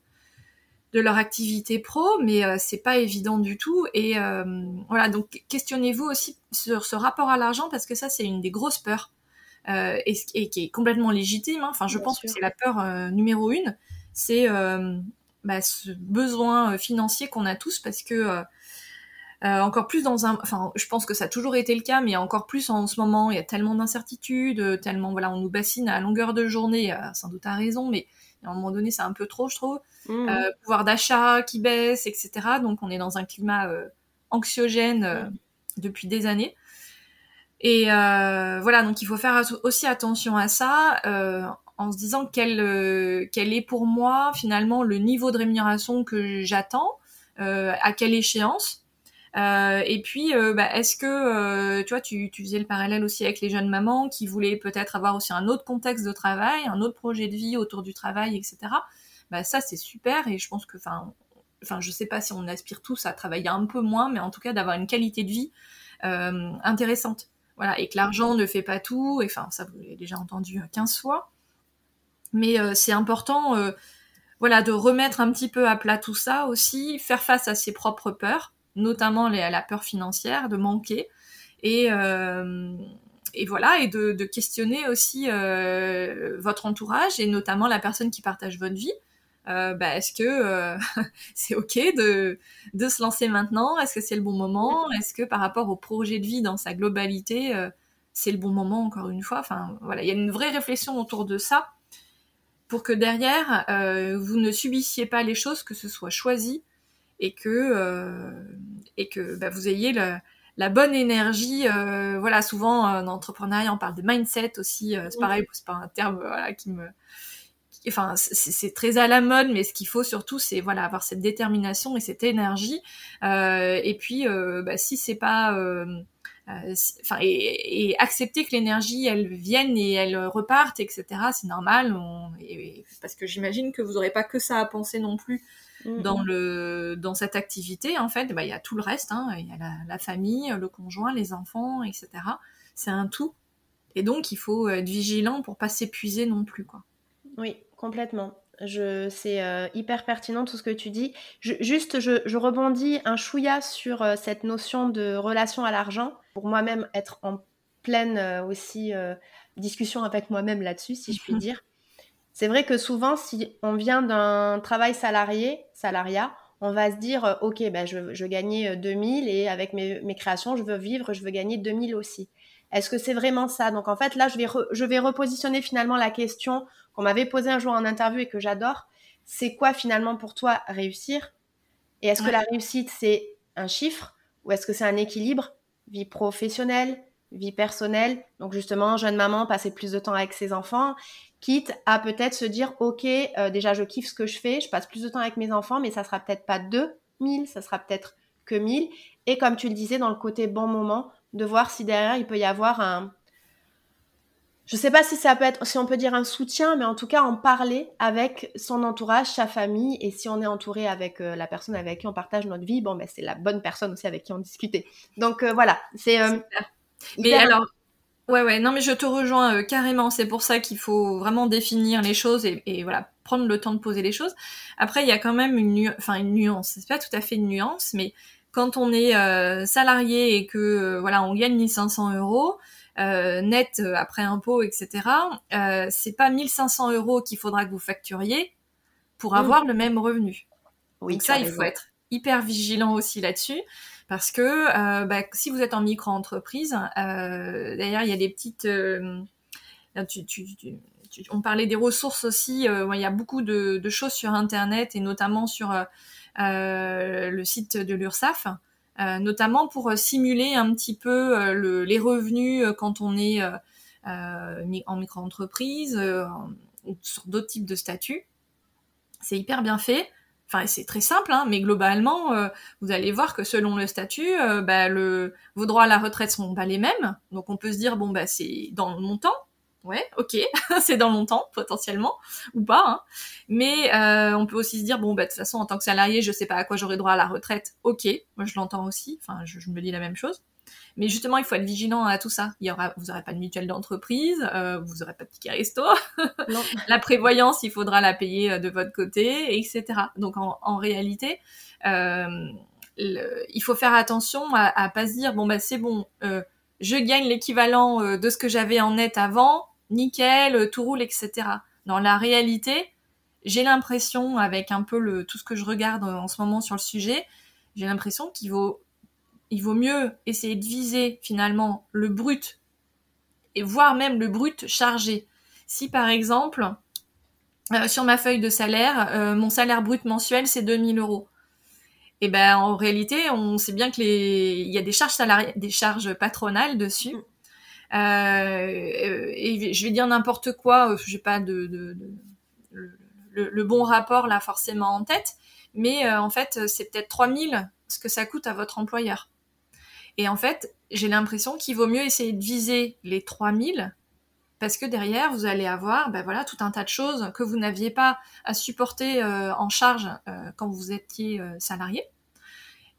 de leur activité pro, mais euh, c'est pas évident du tout. Et euh, voilà, donc questionnez-vous aussi sur ce rapport à l'argent parce que ça c'est une des grosses peurs euh, et, qui est complètement légitime. Hein. Enfin, je pense que c'est la peur numéro une, c'est bah, ce besoin financier qu'on a tous parce que encore plus dans un, enfin, je pense que ça a toujours été le cas, mais encore plus en ce moment, il y a tellement d'incertitudes, tellement, voilà, on nous bassine à longueur de journée, sans doute à raison, mais à un moment donné, c'est un peu trop, je trouve. Mmh. Euh, pouvoir d'achat qui baisse, etc. Donc on est dans un climat euh, anxiogène euh, mmh. depuis des années. Et voilà, donc il faut faire aussi attention à ça en se disant quel, quel est pour moi finalement le niveau de rémunération que j'attends, à quelle échéance. Euh, et puis, euh, bah, est-ce que, euh, tu vois, tu, tu, faisais le parallèle aussi avec les jeunes mamans qui voulaient peut-être avoir aussi un autre contexte de travail, un autre projet de vie autour du travail, etc. Bah, ça, c'est super et je pense que, enfin, enfin, je sais pas si on aspire tous à travailler un peu moins, mais en tout cas d'avoir une qualité de vie euh, intéressante. Voilà, et que l'argent ne fait pas tout, et enfin, ça vous l'avez déjà entendu 15 fois. Mais c'est important, voilà, de remettre un petit peu à plat tout ça aussi, faire face à ses propres peurs, notamment la peur financière, de manquer. Et, euh, voilà, et de, questionner aussi euh, votre entourage et notamment la personne qui partage votre vie. Euh, bah, est-ce que c'est ok de, de se lancer maintenant? Est-ce que c'est le bon moment? Est-ce que par rapport au projet de vie dans sa globalité, c'est le bon moment encore une fois? Enfin voilà, il y a une vraie réflexion autour de ça pour que derrière vous ne subissiez pas les choses, que ce soit choisi et que euh, et que bah, vous ayez la bonne énergie. Euh, voilà, souvent en entrepreneuriat, on parle de mindset aussi. Euh, c'est pareil, c'est pas un terme voilà qui me enfin c'est très à la mode mais ce qu'il faut surtout c'est voilà avoir cette détermination et cette énergie euh, et puis euh, bah, si c'est pas euh, enfin et, et, accepter que l'énergie elle vienne et elle reparte etc c'est normal on, et, parce que j'imagine que vous aurez pas que ça à penser non plus Mm, dans, mm. le, dans cette activité, en fait, bah, il y a tout le reste. Hein. Il y a la, famille, le conjoint, les enfants, etc. C'est un tout. Et donc, il faut être vigilant pour pas s'épuiser non plus. Quoi. Oui, complètement. Je, c'est euh, hyper pertinent tout ce que tu dis. juste, je, je, rebondis un chouïa sur euh, cette notion de relation à l'argent. Pour moi-même, être en pleine euh, aussi discussion avec moi-même là-dessus, si je puis dire. C'est vrai que souvent, si on vient d'un travail salarié, salariat, on va se dire, euh, OK, ben je, je gagnais 2000 euh, et avec mes, créations, je veux vivre, je veux gagner 2000 aussi. Est-ce que c'est vraiment ça? Donc en fait, là, je vais, je vais repositionner finalement la question qu'on m'avait posée un jour en interview et que j'adore. C'est quoi finalement pour toi réussir? Et est-ce que la réussite, c'est un chiffre ou est-ce que c'est un équilibre? Vie professionnelle, vie personnelle. Donc justement, jeune maman, passer plus de temps avec ses enfants quitte à peut-être se dire, ok, euh, déjà je kiffe ce que je fais, je passe plus de temps avec mes enfants, mais ça sera peut-être pas 2000, ça sera peut-être que 1000. Et comme tu le disais, dans le côté bon moment, de voir si derrière il peut y avoir un, je sais pas si ça peut être, si on peut dire un soutien, mais en tout cas en parler avec son entourage, sa famille, et si on est entouré avec euh, la personne avec qui on partage notre vie, bon ben c'est la bonne personne aussi avec qui on discutait. Donc euh, voilà, c'est. mais alors, Ouais, ouais, non, mais je te rejoins euh, carrément. C'est pour ça qu'il faut vraiment définir les choses et, voilà, prendre le temps de poser les choses. Après, il y a quand même une, enfin, une nuance. C'est pas tout à fait une nuance, mais quand on est euh, salarié et que euh, voilà, on gagne 1500 euros net après impôts, etc. c'est pas 1500 euros qu'il faudra que vous facturiez pour avoir le même revenu. Oui, Donc ça, il faut être hyper vigilant aussi là-dessus. Parce que euh, bah, si vous êtes en micro-entreprise, euh, d'ailleurs, il y a des petites... Euh, on parlait des ressources aussi, il y a beaucoup de, choses sur Internet et notamment sur le site de l'URSSAF, notamment pour simuler un petit peu les revenus quand on est en micro-entreprise ou sur d'autres types de statuts. C'est hyper bien fait. Enfin, c'est très simple, hein, mais globalement, euh, vous allez voir que selon le statut, euh, bah, le, vos droits à la retraite sont pas les mêmes. Donc, on peut se dire bon bah c'est dans montant, ouais, ok, c'est dans montant potentiellement ou pas. Hein. Mais euh, on peut aussi se dire bon bah de toute façon en tant que salarié, je sais pas à quoi j'aurai droit à la retraite. Ok, moi je l'entends aussi. Enfin, je, me dis la même chose. Mais justement, il faut être vigilant à tout ça. Il y aura, vous n'aurez pas de mutuelle d'entreprise, euh, vous n'aurez pas de ticket resto. la prévoyance, il faudra la payer euh, de votre côté, etc. Donc en, en réalité, euh, il faut faire attention à, à pas se dire bon bah c'est bon, euh, je gagne l'équivalent de ce que j'avais en net avant, nickel, tout roule, etc. Dans la réalité, j'ai l'impression, avec un peu le, tout ce que je regarde en ce moment sur le sujet, j'ai l'impression qu'il vaut il vaut mieux essayer de viser finalement le brut et voire même le brut chargé. Si par exemple, euh, sur ma feuille de salaire, euh, mon salaire brut mensuel c'est 2000 euros. Et eh ben en réalité, on sait bien que les, il y a des charges salariales, des charges patronales dessus. et je vais dire n'importe quoi, j'ai pas de, de, de le, le, bon rapport là forcément en tête, mais en fait c'est peut-être 3000 ce que ça coûte à votre employeur. Et en fait, j'ai l'impression qu'il vaut mieux essayer de viser les 3000 parce que derrière, vous allez avoir ben voilà, tout un tas de choses que vous n'aviez pas à supporter euh, en charge euh, quand vous étiez euh, salarié.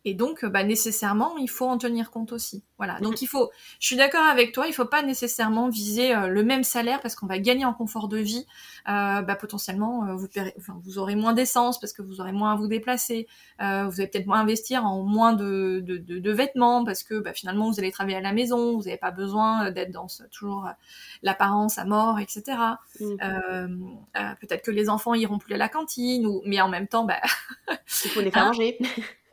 Et donc, bah, nécessairement, il faut en tenir compte aussi. Voilà. Donc, mhm. il faut. Je suis d'accord avec toi. Il faut pas nécessairement viser euh, le même salaire parce qu'on va gagner en confort de vie. Euh, bah, potentiellement, euh, vous, enfin, vous aurez moins d'essence parce que vous aurez moins à vous déplacer. Euh, vous allez peut-être moins investir en moins de, de, de, de vêtements parce que bah, finalement, vous allez travailler à la maison. Vous n'avez pas besoin d'être dans ce, toujours l'apparence à mort, etc. Mhm. peut-être que les enfants iront plus à la cantine ou, mais en même temps, bah, il faut les faire hein manger.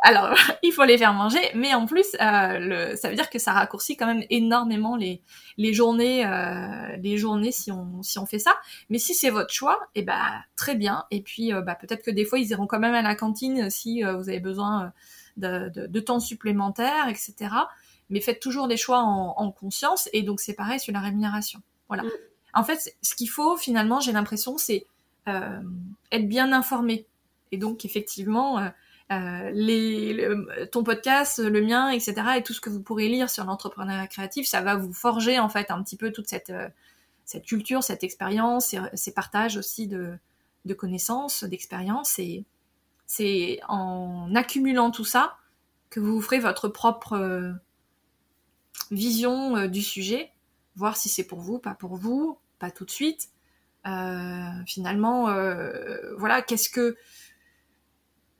Alors, il faut les faire manger, mais en plus, euh, le, ça veut dire que ça raccourcit quand même énormément les, les journées, euh, les journées si on, si on fait ça. Mais si c'est votre choix, et eh ben très bien. Et puis, euh, bah, peut-être que des fois, ils iront quand même à la cantine si euh, vous avez besoin de, de, de, temps supplémentaire, etc. Mais faites toujours des choix en, en conscience. Et donc, c'est pareil sur la rémunération. Voilà. Mm. En fait, ce qu'il faut finalement, j'ai l'impression, c'est être bien informé. Et donc, effectivement euh, ton podcast, le mien, etc. et tout ce que vous pourrez lire sur l'entrepreneuriat créatif, ça va vous forger en fait un petit peu toute cette, euh, cette culture, cette expérience, ces, partages aussi de, de connaissances, d'expériences. Et c'est en accumulant tout ça que vous ferez votre propre euh, vision du sujet, voir si c'est pour vous, pas pour vous, pas tout de suite. finalement, voilà, qu'est-ce que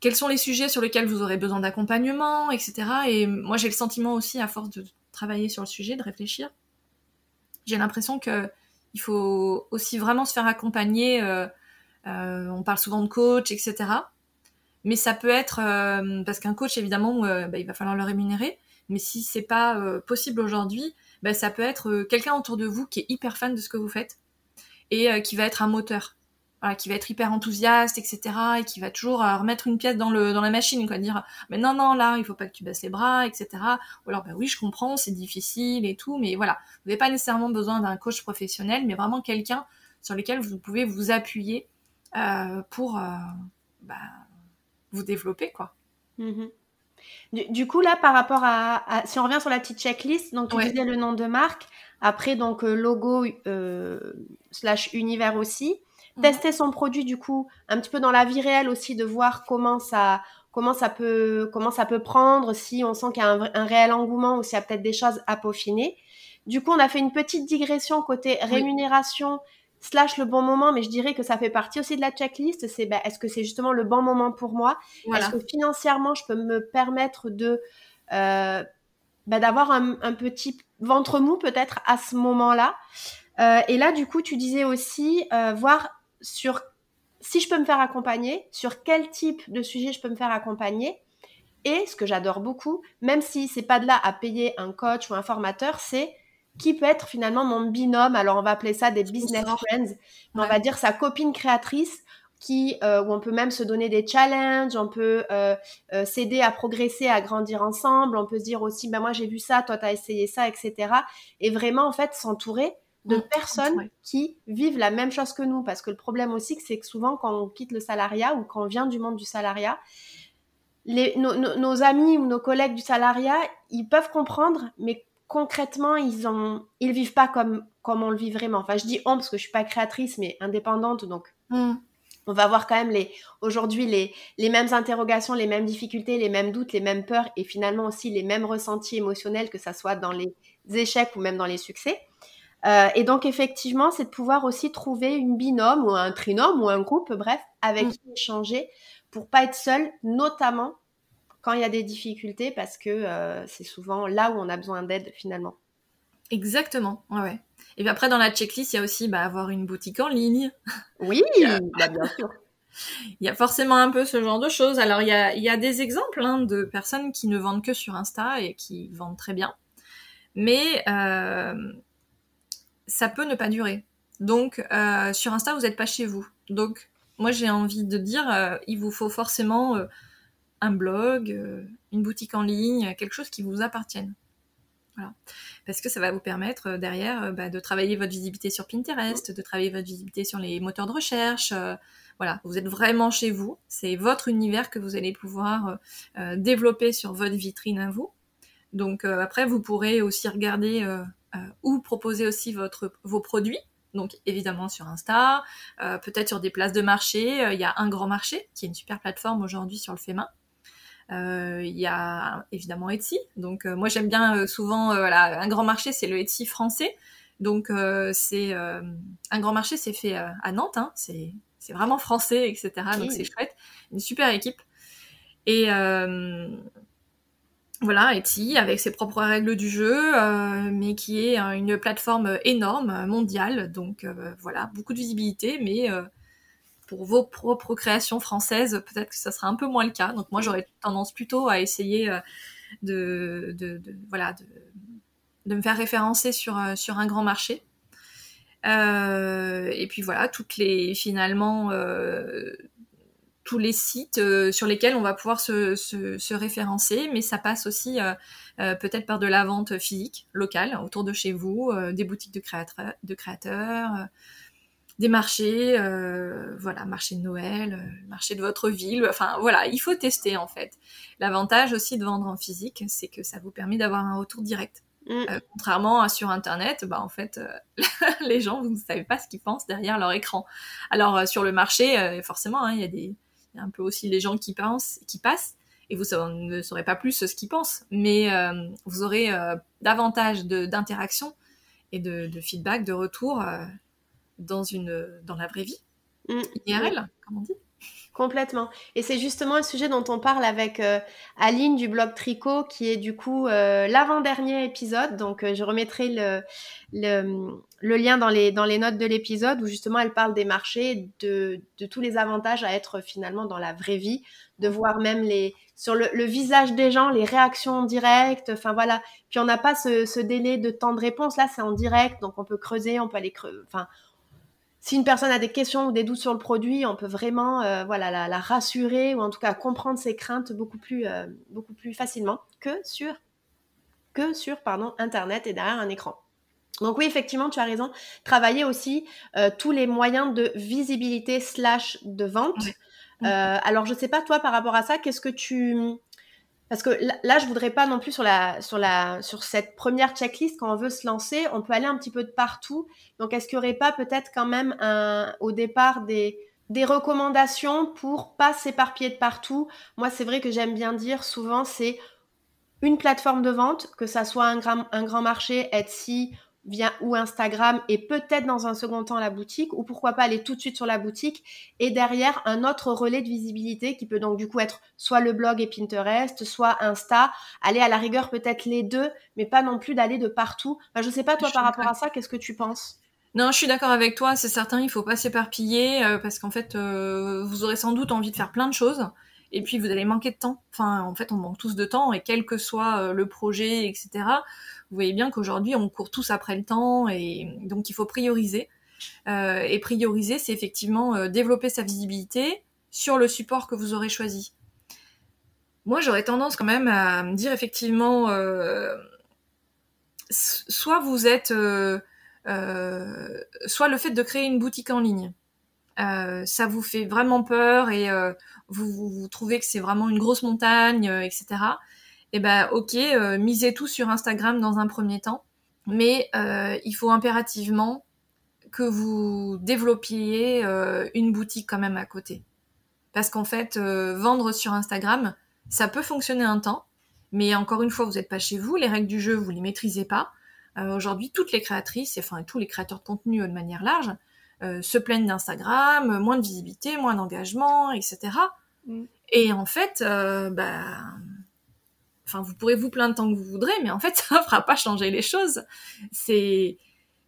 quels sont les sujets sur lesquels vous aurez besoin d'accompagnement, etc. Et moi, j'ai le sentiment aussi, à force de travailler sur le sujet, de réfléchir, j'ai l'impression que il faut aussi vraiment se faire accompagner. Euh, euh, on parle souvent de coach, etc. Mais ça peut être euh, parce qu'un coach, évidemment, bah, il va falloir le rémunérer. Mais si c'est pas possible aujourd'hui, bah, ça peut être quelqu'un autour de vous qui est hyper fan de ce que vous faites et qui va être un moteur voilà, qui va être hyper enthousiaste, etc., et qui va toujours euh, remettre une pièce dans le dans la machine, quoi, dire mais non non là il faut pas que tu baisses les bras, etc. Ou alors bah oui je comprends c'est difficile et tout, mais voilà vous n'avez pas nécessairement besoin d'un coach professionnel, mais vraiment quelqu'un sur lequel vous pouvez vous appuyer euh, pour euh, bah, vous développer quoi. Mm-hmm. Du, coup là par rapport à, si on revient sur la petite checklist, donc tu disais le nom de marque, après donc euh, logo slash univers aussi. Mhm. tester son produit du coup un petit peu dans la vie réelle aussi de voir comment ça comment ça peut comment ça peut prendre si on sent qu'il y a un, réel engouement ou s'il y a peut-être des choses à peaufiner. Du coup, on a fait une petite digression côté rémunération slash le bon moment, mais je dirais que ça fait partie aussi de la checklist. C'est ben, est-ce que c'est justement le bon moment pour moi? Est-ce que financièrement je peux me permettre de euh, ben, d'avoir un, un, petit ventre mou peut-être à ce moment-là? Euh, Et là, du coup, tu disais aussi euh, voir sur si je peux me faire accompagner, sur quel type de sujet je peux me faire accompagner. Et ce que j'adore beaucoup, même si c'est pas de là à payer un coach ou un formateur, c'est qui peut être finalement mon binôme. Alors on va appeler ça des business friends. On va dire sa copine créatrice qui euh, où on peut même se donner des challenges, on peut euh, euh, s'aider à progresser, à grandir ensemble. On peut se dire aussi, ben moi j'ai vu ça, toi tu as essayé ça, etc. Et vraiment en fait s'entourer de mmh, personnes qui vivent la même chose que nous. Parce que le problème aussi, c'est que souvent, quand on quitte le salariat ou quand on vient du monde du salariat, les, nos, amis ou nos collègues du salariat, ils peuvent comprendre, mais concrètement, ils ont, ils vivent pas comme, comme on le vit vraiment. Enfin, je dis on parce que je suis pas créatrice, mais indépendante, donc. Mmh. On va avoir quand même les aujourd'hui les, les mêmes interrogations, les mêmes difficultés, les mêmes doutes, les mêmes peurs et finalement aussi les mêmes ressentis émotionnels que ça soit dans les échecs ou même dans les succès. Euh, et donc effectivement, c'est de pouvoir aussi trouver une binôme ou un trinôme ou un groupe, bref, avec mm. qui échanger pour pas être seul, notamment quand il y a des difficultés, parce que euh, c'est souvent là où on a besoin d'aide finalement. Exactement, ouais. Et puis après, dans la checklist, il y a aussi bah, avoir une boutique en ligne. Oui, bah, bien sûr. Il y a forcément un peu ce genre de choses. Alors, il y a, il y a des exemples hein, de personnes qui ne vendent que sur Insta et qui vendent très bien. Mais euh, ça peut ne pas durer. Donc euh, sur Insta, vous n'êtes pas chez vous. Donc moi j'ai envie de dire, euh, il vous faut forcément euh, un blog, une boutique en ligne, quelque chose qui vous appartienne. Voilà. Parce que ça va vous permettre derrière bah, de travailler votre visibilité sur Pinterest, de travailler votre visibilité sur les moteurs de recherche. voilà, vous êtes vraiment chez vous. C'est votre univers que vous allez pouvoir développer sur votre vitrine à vous. Donc après, vous pourrez aussi regarder ou proposer aussi votre, vos produits donc évidemment sur Insta, euh, peut-être sur des places de marché. Euh, il y a un grand marché qui est une super plateforme aujourd'hui sur le fait main. Euh, il y a évidemment Etsy. Donc moi j'aime bien souvent voilà un grand marché c'est le Etsy français. Donc c'est un grand marché c'est fait à Nantes. Hein. c'est c'est vraiment français etc. Donc c'est chouette. Une super équipe. Et voilà, Etsy avec ses propres règles du jeu, euh, mais qui est euh, une plateforme énorme, mondiale. Donc euh, voilà, beaucoup de visibilité, mais pour vos propres créations françaises, peut-être que ça sera un peu moins le cas. Donc moi, j'aurais tendance plutôt à essayer de, de, de, voilà, de, de, me faire référencer sur, sur un grand marché. et puis voilà, toutes les finalement tous les sites euh, sur lesquels on va pouvoir se, se, référencer, mais ça passe aussi euh, euh, peut-être par de la vente physique, locale, autour de chez vous, des boutiques de, créateurs, de créateurs des marchés, voilà, marché de Noël, marché de votre ville, enfin voilà, il faut tester en fait. L'avantage aussi de vendre en physique, c'est que ça vous permet d'avoir un retour direct. Mm. contrairement à sur internet, bah en fait les gens vous ne savez pas ce qu'ils pensent derrière leur écran. Alors sur le marché, forcément, hein, il y a des il y a un peu aussi les gens qui pensent, qui passent, et vous ne saurez pas plus ce qu'ils pensent, mais euh, vous aurez euh, davantage d'interaction et de, feedback, de retour euh, dans une dans la vraie vie, mmh. IRL, comme on dit. Complètement. Et c'est justement un sujet dont on parle avec Aline du blog Tricot, qui est du coup l'avant-dernier épisode. Donc je remettrai le, le, le lien dans les, dans les notes de l'épisode où justement elle parle des marchés, de, de, tous les avantages à être finalement dans la vraie vie, de voir même les sur le, le visage des gens, les réactions directes, enfin voilà. Puis on n'a pas ce, ce, délai de temps de réponse, là c'est en direct, donc on peut creuser, on peut aller creuser, enfin si une personne a des questions ou des doutes sur le produit, on peut vraiment euh, voilà la, la, rassurer ou en tout cas comprendre ses craintes beaucoup plus euh, beaucoup plus facilement que sur que sur pardon internet et derrière un écran. Donc oui, effectivement, tu as raison. Travailler aussi euh, tous les moyens de visibilité slash de vente. Euh, alors je sais pas toi par rapport à ça, qu'est-ce que tu parce que là, je voudrais pas non plus sur la sur la sur cette première checklist quand on veut se lancer, on peut aller un petit peu de partout. Donc est-ce qu'il y aurait pas peut-être quand même un au départ des des recommandations pour pas s'éparpiller de partout? Moi, c'est vrai que j'aime bien dire souvent c'est une plateforme de vente, que ça soit un grand, un grand marché, Etsy via ou Instagram et peut-être dans un second temps la boutique ou pourquoi pas aller tout de suite sur la boutique et derrière un autre relais de visibilité qui peut donc du coup être soit le blog et Pinterest, soit Insta, aller à la rigueur peut-être les deux mais pas non plus d'aller de partout. Enfin, je sais pas toi par rapport à ça, qu'est-ce que tu penses? Non, je suis d'accord avec toi, c'est certain, il faut pas s'éparpiller euh, parce qu'en fait, euh, vous aurez sans doute envie de faire plein de choses et puis vous allez manquer de temps. Enfin, en fait, on manque tous de temps et quel que soit euh, le projet, etc vous voyez bien qu'aujourd'hui, on court tous après le temps et donc il faut prioriser. Euh, et prioriser, c'est effectivement euh, développer sa visibilité sur le support que vous aurez choisi. Moi, j'aurais tendance quand même à me dire effectivement, euh, soit vous êtes, soit le fait de créer une boutique en ligne, ça vous fait vraiment peur et vous, vous, trouvez que c'est vraiment une grosse montagne, etc eh ben ok, euh, misez tout sur Instagram dans un premier temps, mais euh, il faut impérativement que vous développiez euh, une boutique quand même à côté. Parce qu'en fait, vendre sur Instagram, ça peut fonctionner un temps, mais encore une fois, vous n'êtes pas chez vous, les règles du jeu, vous les maîtrisez pas. Aujourd'hui, toutes les créatrices, enfin tous les créateurs de contenu de manière large, se plaignent d'Instagram, moins de visibilité, moins d'engagement, etc. Mm. Et en fait, bah, enfin, vous pourrez vous plaindre tant que vous voudrez, mais en fait, ça ne fera pas changer les choses. C'est,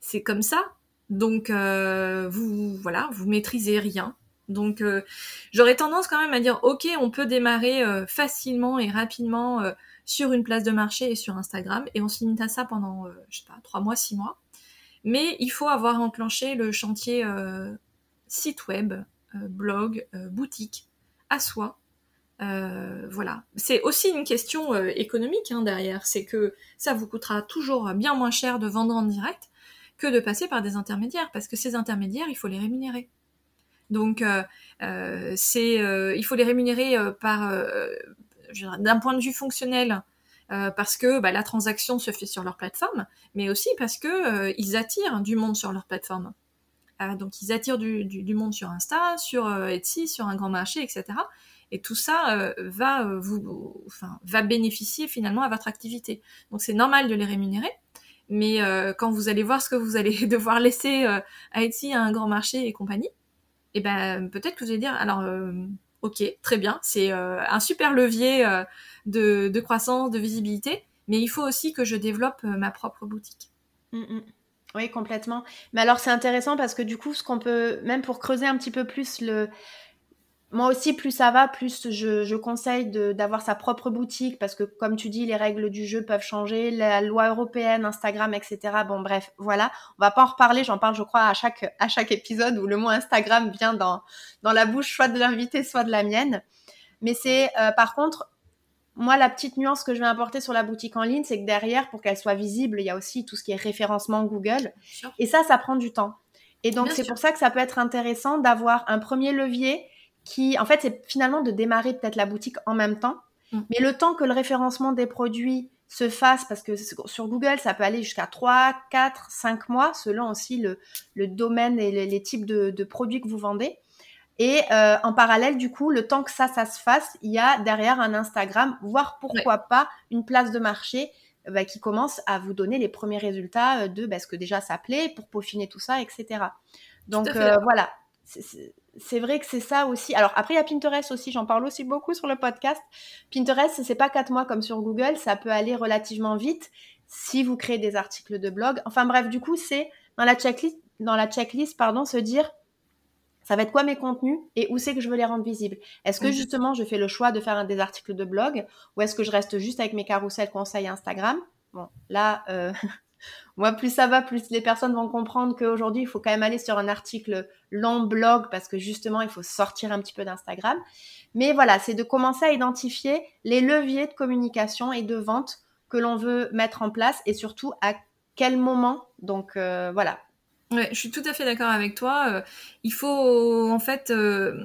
c'est comme ça. Donc, euh, vous, voilà, vous maîtrisez rien. Donc, euh, j'aurais tendance quand même à dire, ok, on peut démarrer euh, facilement et rapidement sur une place de marché et sur Instagram, et on se limite à ça pendant, je sais pas, trois mois, six mois. Mais il faut avoir enclenché le chantier site web, blog, boutique à soi, Euh, voilà. C'est aussi une question euh, économique hein, derrière. C'est que ça vous coûtera toujours bien moins cher de vendre en direct que de passer par des intermédiaires, parce que ces intermédiaires, il faut les rémunérer. Donc, euh, c'est, il faut les rémunérer par, d'un point de vue fonctionnel, parce que bah, la transaction se fait sur leur plateforme, mais aussi parce que ils attirent du monde sur leur plateforme. donc, ils attirent du, du, monde sur Insta, sur Etsy, sur un grand marché, etc. Et tout ça euh, va euh, vous, enfin, va bénéficier finalement à votre activité. Donc c'est normal de les rémunérer. Mais euh, quand vous allez voir ce que vous allez devoir laisser à Etsy, à un grand marché et compagnie, eh ben peut-être que vous allez dire alors ok très bien c'est un super levier de, de, croissance, de visibilité, mais il faut aussi que je développe ma propre boutique. Mm, mm. Oui, complètement. Mais alors c'est intéressant parce que du coup, ce qu'on peut, même pour creuser un petit peu plus le, moi aussi, plus ça va, plus je, je conseille d'avoir sa propre boutique parce que, comme tu dis, les règles du jeu peuvent changer, la loi européenne, Instagram, etc. Bon, bref, voilà. On va pas en reparler. J'en parle, je crois, à chaque à chaque épisode où le mot Instagram vient dans dans la bouche, soit de l'invité, soit de la mienne. Mais c'est, euh, par contre, moi, la petite nuance que je vais apporter sur la boutique en ligne, c'est que derrière, pour qu'elle soit visible, il y a aussi tout ce qui est référencement Google. Et ça, ça prend du temps. Et donc, c'est pour ça que ça peut être intéressant d'avoir un premier levier qui, en fait, c'est finalement de démarrer peut-être la boutique en même temps. Mm. Mais le temps que le référencement des produits se fasse, parce que sur Google, ça peut aller jusqu'à 3, 4, 5 mois, selon aussi le, le domaine et les, types de, de, produits que vous vendez. Et euh, en parallèle, du coup, le temps que ça, ça se fasse, il y a derrière un Instagram, voire pourquoi pas une place de marché bah, qui commence à vous donner les premiers résultats de bah, ce que déjà ça plaît, pour peaufiner tout ça, etc. Donc euh, voilà, c'est vrai que c'est ça aussi. Alors après, il y a Pinterest aussi, j'en parle aussi beaucoup sur le podcast. Pinterest, c'est pas quatre mois comme sur Google, ça peut aller relativement vite si vous créez des articles de blog. Enfin bref, du coup, c'est dans la checklist, dans la checklist, pardon, se dire ça va être quoi mes contenus et où c'est que je veux les rendre visibles? Est-ce que justement je fais le choix de faire des articles de blog ou est-ce que je reste juste avec mes carousels conseils Instagram? Bon, là, euh, moi, plus ça va, plus les personnes vont comprendre qu'aujourd'hui, il faut quand même aller sur un article long blog parce que justement, il faut sortir un petit peu d'Instagram. Mais voilà, c'est de commencer à identifier les leviers de communication et de vente que l'on veut mettre en place et surtout à quel moment. Donc euh, voilà. Je suis tout à fait d'accord avec toi. Euh, il faut en fait euh,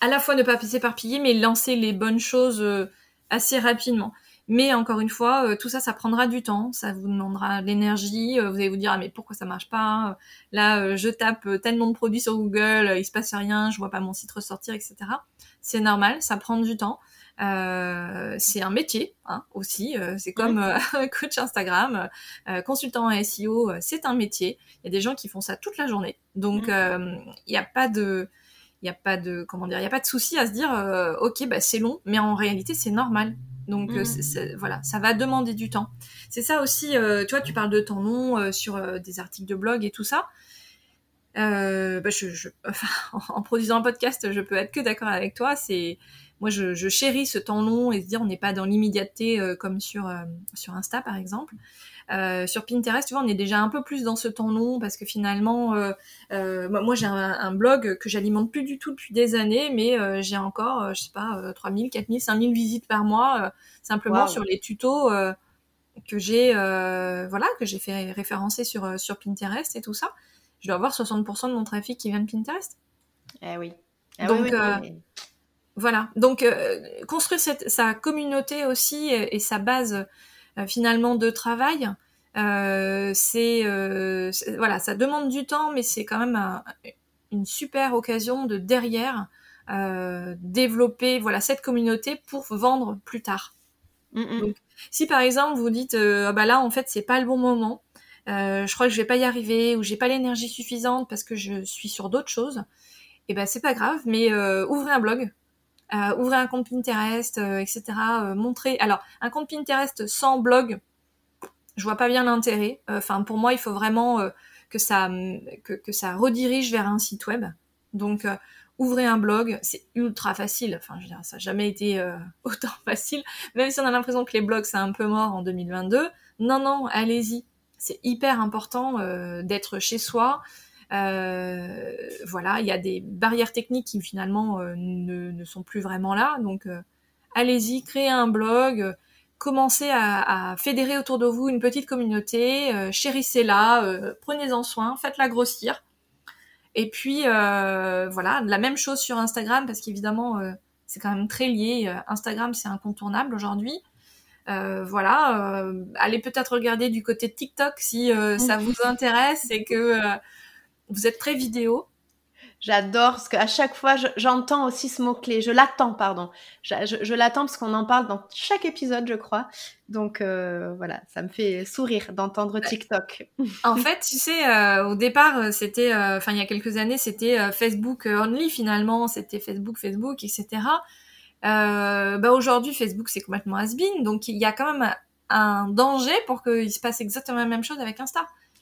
à la fois ne pas s'éparpiller, mais lancer les bonnes choses assez rapidement. Mais encore une fois, euh, tout ça, ça prendra du temps, ça vous demandera de l'énergie. Euh, vous allez vous dire ah, mais pourquoi ça marche pas? Là, euh, je tape tellement de produits sur Google, il se passe rien, je vois pas mon site ressortir, etc. C'est normal, ça prend du temps. c'est un métier hein, aussi. c'est comme coach Instagram, consultant en SEO, c'est un métier. Il y a des gens qui font ça toute la journée, donc il n'y a pas de il n'y a pas de comment dire, il y a pas de souci à se dire ok bah c'est long, mais en réalité c'est normal. Donc euh, mm. voilà, ça va demander du temps. C'est ça aussi, euh, tu vois, tu parles de ton nom euh, sur des articles de blog et tout ça. Bah, je, en produisant un podcast, je peux être que d'accord avec toi. C'est moi, je, chéris ce temps long et se dire on n'est pas dans l'immédiateté comme sur sur Insta par exemple. Euh, sur Pinterest, tu vois, on est déjà un peu plus dans ce temps long parce que finalement, euh, euh, moi j'ai un, blog que j'alimente plus du tout depuis des années, mais j'ai encore, je sais pas, 3000, 4000, 5000 visites par mois simplement sur les tutos que j'ai, voilà, que j'ai fait référencer sur sur Pinterest et tout ça. Je dois avoir 60% de mon trafic qui vient de Pinterest. Eh oui. Eh Donc voilà. Donc construire cette, sa communauté aussi et sa base euh, finalement de travail. Euh, c'est euh, voilà, ça demande du temps, mais c'est quand même une super occasion de derrière développer voilà cette communauté pour vendre plus tard. Mm, mm. Donc, si par exemple vous dites ah bah là en fait c'est pas le bon moment, je crois que je vais pas y arriver ou j'ai pas l'énergie suffisante parce que je suis sur d'autres choses, et eh ben c'est pas grave, mais ouvrez un blog, euh, ouvrez un compte Pinterest, euh, etc. Euh, montrer. Alors, un compte Pinterest sans blog, je vois pas bien l'intérêt. Enfin, pour moi, il faut vraiment que ça que, que, ça redirige vers un site web. Donc, ouvrez un blog, c'est ultra facile. Enfin, je veux dire, ça n'a jamais été autant facile. Même si on a l'impression que les blogs c'est un peu mort en 2022. Non, non, allez-y. C'est hyper important d'être chez soi, euh, voilà, il y a des barrières techniques qui finalement euh, ne, ne, sont plus vraiment là. Donc, euh, allez-y, créez un blog, commencez à, fédérer autour de vous une petite communauté, euh, chérissez-la, euh, prenez-en soin, faites-la grossir. Et puis voilà, la même chose sur Instagram parce qu'évidemment c'est quand même très lié. Instagram c'est incontournable aujourd'hui. voilà, allez peut-être regarder du côté de TikTok si ça vous intéresse et que vous êtes très vidéo. J'adore parce qu'à chaque fois, j'entends aussi ce mot-clé. Je l'attends, pardon. Je, l'attends parce qu'on en parle dans chaque épisode, je crois. Donc euh, voilà, ça me fait sourire d'entendre TikTok. En fait, tu sais, euh, au départ, euh, c'était, enfin il y a quelques années, c'était Facebook only finalement. C'était Facebook, Facebook, etc. bah aujourd'hui, Facebook c'est complètement has-been. Donc il y a quand même un danger pour qu'il se passe exactement la même chose avec Insta.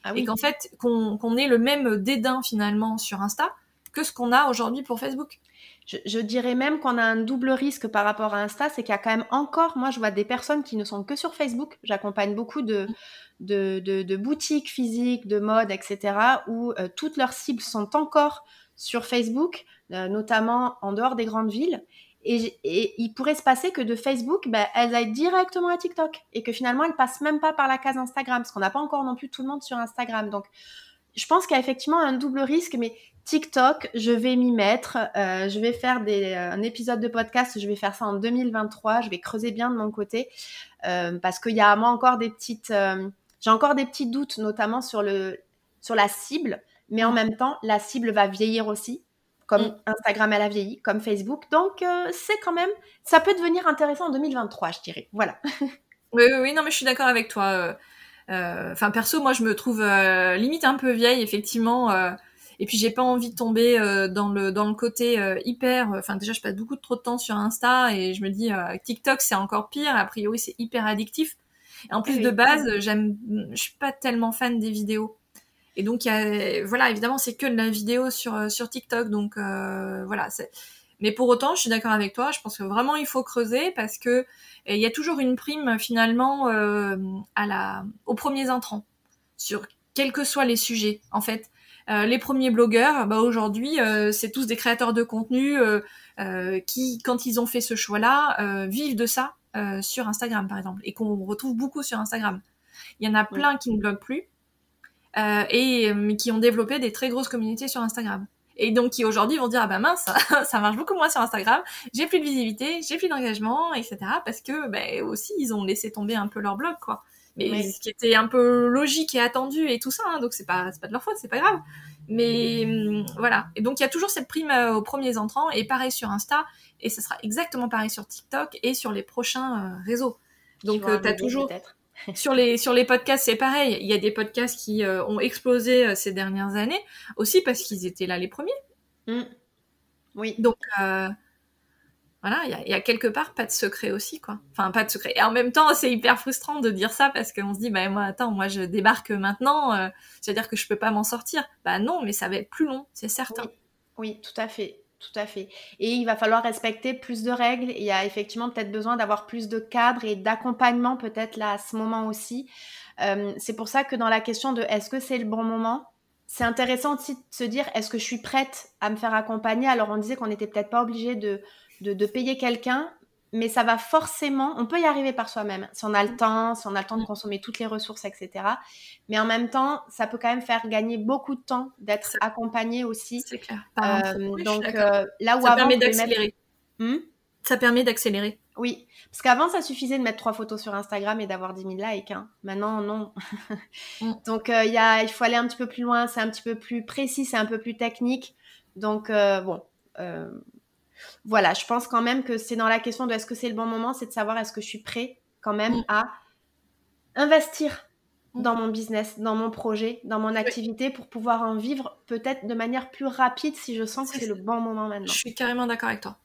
Ah oui. Et qu'en fait, qu'on ait le même dédain finalement sur Insta que ce qu'on a aujourd'hui pour Facebook. Je, dirais même qu'on a un double risque par rapport à Insta, c'est qu'il y a quand même encore, moi je vois des personnes qui ne sont que sur Facebook. J'accompagne beaucoup de, de, boutiques physiques, de mode, etc., où euh, toutes leurs cibles sont encore sur Facebook, euh, notamment en dehors des grandes villes. Et, il pourrait se passer que de Facebook, ben, elles aillent directement à TikTok et que finalement elles passent même pas par la case Instagram, parce qu'on n'a pas encore non plus tout le monde sur Instagram. Donc, je pense qu'il y a effectivement un double risque, mais TikTok, je vais m'y mettre. Euh, je vais faire des, euh, un épisode de podcast. Je vais faire ça en 2023. Je vais creuser bien de mon côté euh, parce qu'il y a moi encore des petites. J'ai encore des petits doutes, notamment sur le sur la cible. Mais en même temps, la cible va vieillir aussi, comme mm. Instagram elle a vieilli, comme Facebook. Donc c'est quand même, ça peut devenir intéressant en 2023, je dirais. Voilà. oui, oui, oui, non, mais je suis d'accord avec toi. Enfin, perso, moi, je me trouve limite un peu vieille, effectivement. Et puis j'ai pas envie de tomber euh, dans le dans le côté euh, hyper. Enfin déjà je passe beaucoup trop de temps sur Insta et je me dis euh, TikTok c'est encore pire. A priori c'est hyper addictif. Et en plus de base j'aime, je suis pas tellement fan des vidéos. Et donc y a, voilà évidemment c'est que de la vidéo sur sur TikTok donc voilà c'est. Mais pour autant, je suis d'accord avec toi. Je pense que vraiment il faut creuser parce que il y a toujours une prime finalement euh, à la aux premiers entrants sur quels que soient les sujets. En fait, euh, les premiers blogueurs, bah aujourd'hui, euh, c'est tous des créateurs de contenu euh, qui, quand ils ont fait ce choix-là, vivent de ça sur Instagram, par exemple, et qu'on retrouve beaucoup sur Instagram. Il y en a plein qui ne bloguent plus et mais qui ont développé des très grosses communautés sur Instagram et donc qui aujourd'hui vont dire ah ben mince ça marche beaucoup moins sur Instagram j'ai plus de visibilité j'ai plus d'engagement etc parce que ben aussi ils ont laissé tomber un peu leur blog quoi mais ce qui était un peu logique et attendu et tout ça, hein, donc c'est pas pas de leur faute, c'est pas grave. Mais hum, voilà. Et donc il y a toujours cette prime euh, aux premiers entrants et pareil sur Insta et ce sera exactement pareil sur TikTok et sur les prochains euh, réseaux. Donc euh, tu as toujours sur les sur les podcasts, c'est pareil. Il y a des podcasts qui ont explosé ces dernières années aussi parce qu'ils étaient là les premiers. Mmh. Oui. Donc voilà, il y a, quelque part pas de secret aussi, quoi. Enfin, pas de secret. Et en même temps, c'est hyper frustrant de dire ça parce qu'on se dit, bah moi, attends, moi je débarque maintenant, euh, c'est-à-dire que je peux pas m'en sortir. Bah non, mais ça va être plus long, c'est certain. Oui. tout à fait. Tout à fait. Et il va falloir respecter plus de règles. Il y a effectivement peut-être besoin d'avoir plus de cadres et d'accompagnement peut-être là à ce moment aussi. Euh, c'est pour ça que dans la question de est-ce que c'est le bon moment, c'est intéressant aussi de se dire est-ce que je suis prête à me faire accompagner? Alors on disait qu'on n'était peut-être pas obligé de de, payer quelqu'un, mais ça va forcément, on peut y arriver par soi-même, si on a le temps, si on a le temps de consommer toutes les ressources, etc. Mais en même temps, ça peut quand même faire gagner beaucoup de temps d'être accompagné aussi. C'est clair. Euh, donc euh, là où ça permet d'accélérer. Hmm? Ça permet d'accélérer. Oui, parce qu'avant, ça suffisait de mettre trois photos sur Instagram et d'avoir 10 000 likes. Hein. Maintenant, non. Mm. Donc, euh, y il faut aller un petit peu plus loin, c'est un petit peu plus précis, c'est un peu plus technique. Donc, bon, voilà, je pense quand même que c'est dans la question de est-ce que c'est le bon moment, c'est de savoir est-ce que je suis prêt quand même mm. à investir mm. dans mon business, dans mon projet, dans mon activité pour pouvoir en vivre peut-être de manière plus rapide si je sens que c'est le bon moment maintenant. Je suis carrément d'accord avec toi.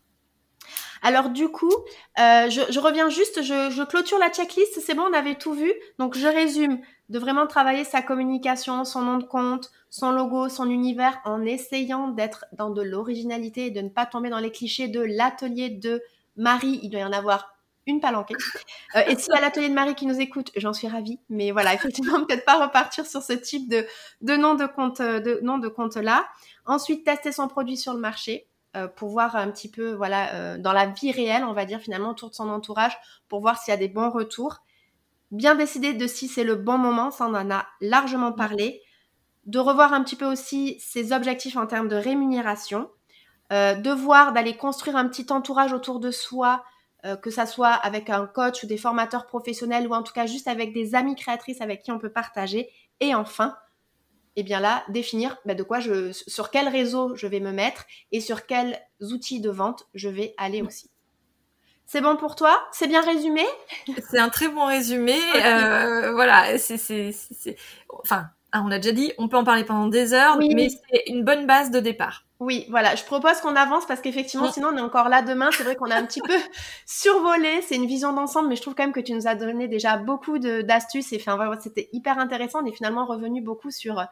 Alors du coup, euh, je, reviens juste, je, je clôture la checklist, c'est bon, on avait tout vu. Donc je résume, de vraiment travailler sa communication, son nom de compte, son logo, son univers, en essayant d'être dans de l'originalité et de ne pas tomber dans les clichés de l'atelier de Marie. Il doit y en avoir une palanquée. Euh, et y a l'atelier de Marie qui nous écoute, j'en suis ravie. Mais voilà, effectivement, peut-être pas repartir sur ce type de, nom de compte, compte là. Ensuite, tester son produit sur le marché. pour voir un petit peu, voilà, dans la vie réelle, on va dire finalement autour de son entourage, pour voir s'il y a des bons retours. Bien décider de si c'est le bon moment, ça on en a largement parlé. De revoir un petit peu aussi ses objectifs en termes de rémunération. de voir, d'aller construire un petit entourage autour de soi, que ça soit avec un coach ou des formateurs professionnels ou en tout cas juste avec des amis créatrices avec qui on peut partager. Et enfin, et eh bien là, définir bah, de quoi je, sur quel réseau je vais me mettre et sur quels outils de vente je vais aller aussi. C'est bon pour toi? C'est bien résumé? C'est un très bon résumé. Euh, voilà, c'est, enfin, ah, on a déjà dit, on peut en parler pendant des heures, mais c'est une bonne base de départ. Oui, voilà, je propose qu'on avance parce qu'effectivement, sinon on est encore là demain. C'est vrai qu'on a un petit peu survolé. C'est une vision d'ensemble, mais je trouve quand même que tu nous as donné déjà beaucoup d'astuces et enfin, c'était hyper intéressant. On est finalement revenu beaucoup sur euh,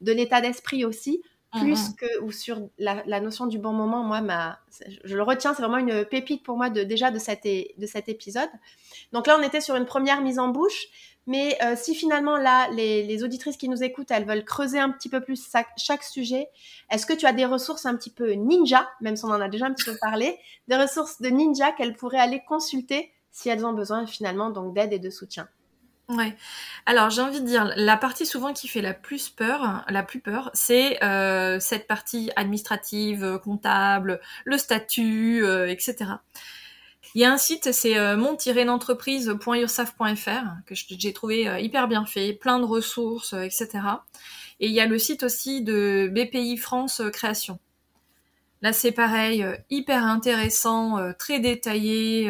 de l'état d'esprit aussi, plus mm-hmm. que ou sur la, notion du bon moment. Moi, ma, je le retiens, c'est vraiment une pépite pour moi de déjà de cet, de cet épisode. Donc là, on était sur une première mise en bouche. Mais euh, si finalement là, les, auditrices qui nous écoutent, elles veulent creuser un petit peu plus chaque, sujet, est-ce que tu as des ressources un petit peu ninja, même si on en a déjà un petit peu parlé, des ressources de ninja qu'elles pourraient aller consulter si elles ont besoin finalement donc d'aide et de soutien? Ouais. Alors j'ai envie de dire la partie souvent qui fait la plus peur, la plus peur, c'est euh, cette partie administrative, comptable, le statut, euh, etc. Il y a un site, c'est euh, mon-entreprise.ursaf.fr que j'ai trouvé euh, hyper bien fait, plein de ressources, euh, etc. Et il y a le site aussi de BPI France Création. Là, c'est pareil, hyper intéressant, très détaillé,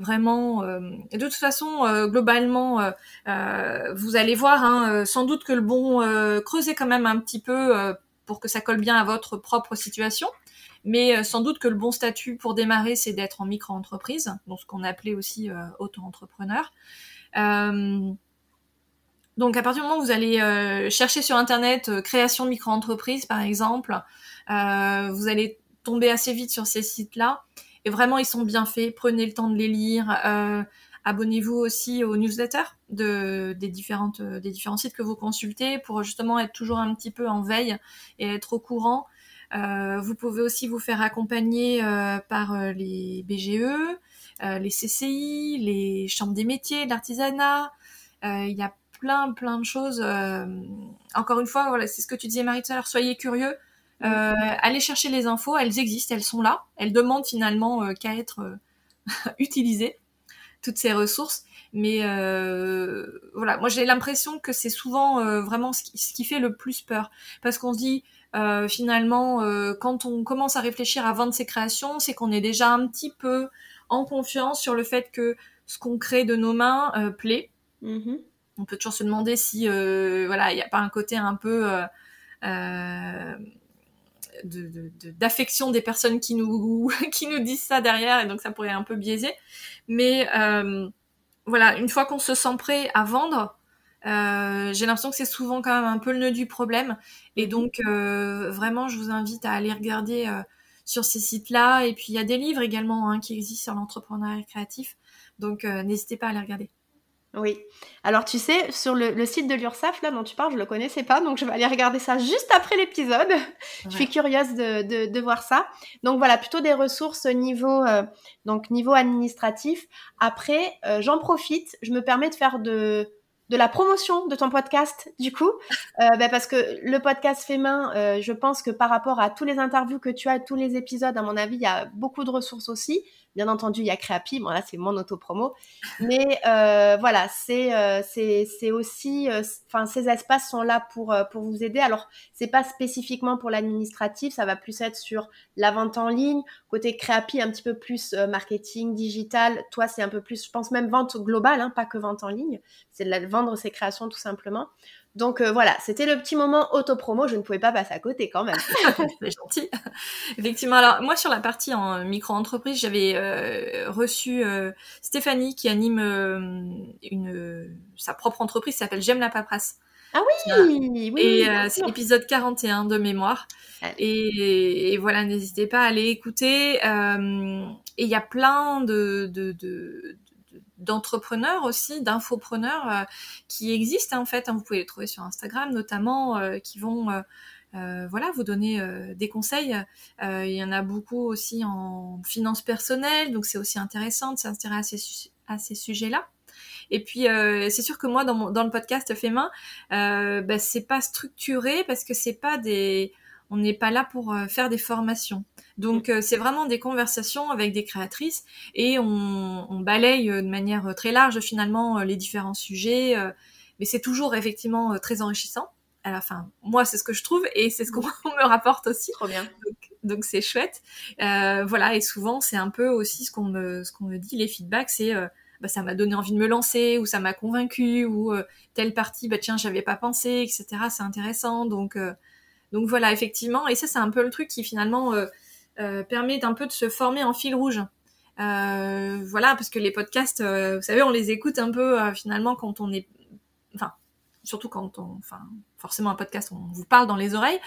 vraiment. et de toute façon, globalement, vous allez voir, hein, sans doute que le bon creuser quand même un petit peu pour que ça colle bien à votre propre situation. Mais euh, sans doute que le bon statut pour démarrer, c'est d'être en micro-entreprise, donc ce qu'on appelait aussi euh, auto-entrepreneur. Euh, donc à partir du moment où vous allez euh, chercher sur Internet création de micro-entreprise, par exemple, vous allez tomber assez vite sur ces sites-là. Et vraiment, ils sont bien faits. Prenez le temps de les lire. Abonnez-vous aussi aux newsletters de, des, différentes, des différents sites que vous consultez pour justement être toujours un petit peu en veille et être au courant euh, vous pouvez aussi vous faire accompagner euh, par euh, les BGE, les CCI, les chambres des métiers, l'artisanat. Il y a plein plein de choses. encore une fois, voilà, c'est ce que tu disais Marie tout. Soyez curieux. Euh, allez chercher les infos, elles existent, elles sont là. Elles demandent finalement qu'à être utilisées, toutes ces ressources. Mais voilà, moi j'ai l'impression que c'est souvent vraiment ce qui, ce qui, fait le plus peur, parce qu'on se dit euh, finalement, euh, quand on commence à réfléchir à vendre ses créations, c'est qu'on est déjà un petit peu en confiance sur le fait que ce qu'on crée de nos mains euh, plaît. Mm-hmm. On peut toujours se demander si, voilà, il n'y a pas un côté un peu d'affection de, des personnes qui nous qui nous disent ça derrière, et donc ça pourrait un peu biaiser. Mais voilà, une fois qu'on se sent prêt à vendre, euh, j'ai l'impression que c'est souvent quand même un peu le nœud du problème. Et mhm. donc, euh, vraiment, je vous invite à aller regarder euh, sur ces sites-là. Et puis, il y a des livres également hein, qui existent sur l'entrepreneuriat créatif. Donc, n'hésitez pas à les regarder. Oui. Alors, tu sais, sur le, site de l'URSAF, là, dont tu parles, je le connaissais pas. Donc, je vais aller regarder ça juste après l'épisode. Je suis curieuse de, de, voir ça. Donc, voilà, plutôt des ressources niveau, donc, niveau administratif. Après, j'en profite. Je me permets de faire de de la promotion de ton podcast, du coup, euh, bah, parce que le podcast fait main, euh, je pense que par rapport à tous les interviews que tu as, tous les épisodes, à mon avis, il y a beaucoup de ressources aussi. Bien entendu, il y a Créapi, bon là c'est mon auto-promo, mais euh, voilà, c'est euh, aussi, euh, enfin ces espaces sont là pour pour vous aider. Alors c'est pas spécifiquement pour l'administratif, ça va plus être sur la vente en ligne, côté Créapi un petit peu plus marketing digital. Toi c'est un peu plus, je pense même vente globale, hein, pas que vente en ligne, c'est vendre ses créations tout simplement. Donc euh, voilà, c'était le petit moment auto-promo, je ne pouvais pas passer à côté quand même. C'est gentil. Effectivement, alors moi sur la partie en micro-entreprise, j'avais euh, reçu euh, Stéphanie qui anime une, sa propre entreprise, qui s'appelle J'aime la paperasse. Ah oui, oui. Et c'est l'épisode 41 de mémoire. Et, voilà, n'hésitez pas à aller écouter. et il y a plein de, de, de d'entrepreneurs aussi, d'infopreneurs euh, qui existent en fait. Hein, vous pouvez les trouver sur Instagram notamment, euh, qui vont euh, voilà, vous donner des conseils. il y en a beaucoup aussi en finance personnelle, donc c'est aussi intéressant de s'intéresser à ces, sujets-là. Et puis c'est sûr que moi dans, dans le podcast Fait bah, c'est pas structuré parce que c'est pas des, on n'est pas là pour faire des formations. Donc c'est vraiment des conversations avec des créatrices et on, on balaye de manière très large finalement les différents sujets mais c'est toujours effectivement euh, très enrichissant. À la fin, moi, c'est ce que je trouve et c'est ce qu'on me rapporte aussi. Trop bien. Donc c'est chouette. Euh, voilà, et souvent c'est un peu aussi ce qu'on me ce qu'on me dit les feedbacks, c'est euh, bah, ça m'a donné envie de me lancer ou ça m'a convaincu ou euh, telle partie bah tiens j'avais pas pensé etc. C'est intéressant donc euh, donc voilà effectivement et ça c'est un peu le truc qui finalement permet d'un peu de se former en fil rouge. voilà parce que les podcasts, vous savez, on les écoute un peu finalement quand on est enfin surtout quand on, enfin, forcément un podcast, on vous parle dans les oreilles.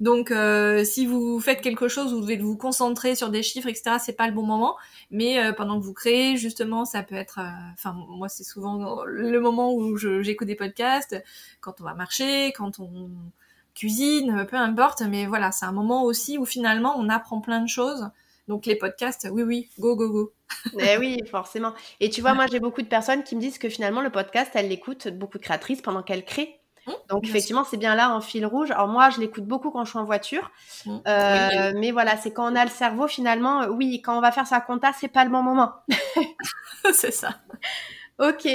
Donc, euh, si vous faites quelque chose, vous devez vous concentrer sur des chiffres, etc. C'est pas le bon moment. Mais euh, pendant que vous créez, justement, ça peut être, euh, enfin, moi, c'est souvent le moment où j'écoute des podcasts, quand on va marcher, quand on cuisine, peu importe. Mais voilà, c'est un moment aussi où finalement, on apprend plein de choses. Donc les podcasts, oui, oui, go, go, go. eh oui, forcément. Et tu vois, moi, j'ai beaucoup de personnes qui me disent que finalement, le podcast, elles l'écoutent, beaucoup de créatrices, pendant qu'elles créent. Mmh, Donc effectivement, c'est bien là en fil rouge. Alors moi, je l'écoute beaucoup quand je suis en voiture, mmh. euh, mais voilà, c'est quand on a le cerveau finalement. Oui, quand on va faire sa compta, c'est pas le bon moment. c'est ça. ok.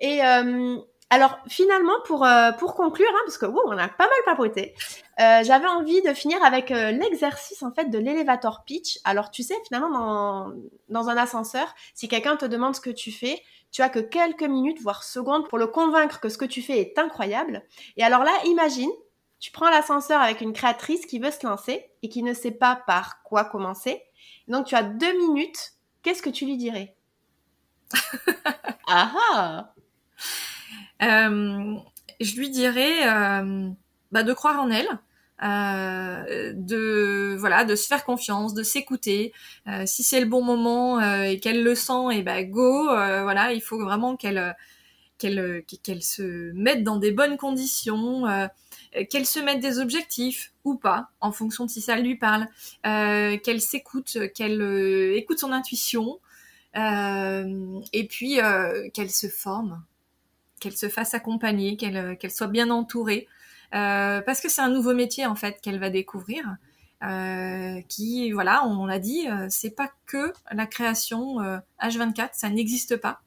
Et euh, alors finalement, pour, euh, pour conclure, hein, parce que wow, on a pas mal papoté, euh, j'avais envie de finir avec euh, l'exercice en fait de l'élévator pitch. Alors tu sais, finalement, dans, dans un ascenseur, si quelqu'un te demande ce que tu fais, tu as que quelques minutes, voire secondes, pour le convaincre que ce que tu fais est incroyable. Et alors là, imagine, tu prends l'ascenseur avec une créatrice qui veut se lancer et qui ne sait pas par quoi commencer. Donc tu as deux minutes. Qu'est-ce que tu lui dirais? Ah ah je lui dirais euh, bah, de croire en elle. Euh, de voilà de se faire confiance de s'écouter euh, si c'est le bon moment euh, et qu'elle le sent et ben go voilà il faut vraiment qu'elle qu'elle qu'elle se mette dans des bonnes conditions qu'elle se mette des objectifs ou pas en fonction de si ça lui parle qu'elle s'écoute qu'elle écoute son intuition et puis qu'elle se forme qu'elle se fasse accompagner, qu'elle euh, soit bien entourée, euh, parce que c'est un nouveau métier en fait qu'elle va découvrir. Euh, qui, voilà, on l'a dit, c'est pas que la création H24, ça n'existe pas.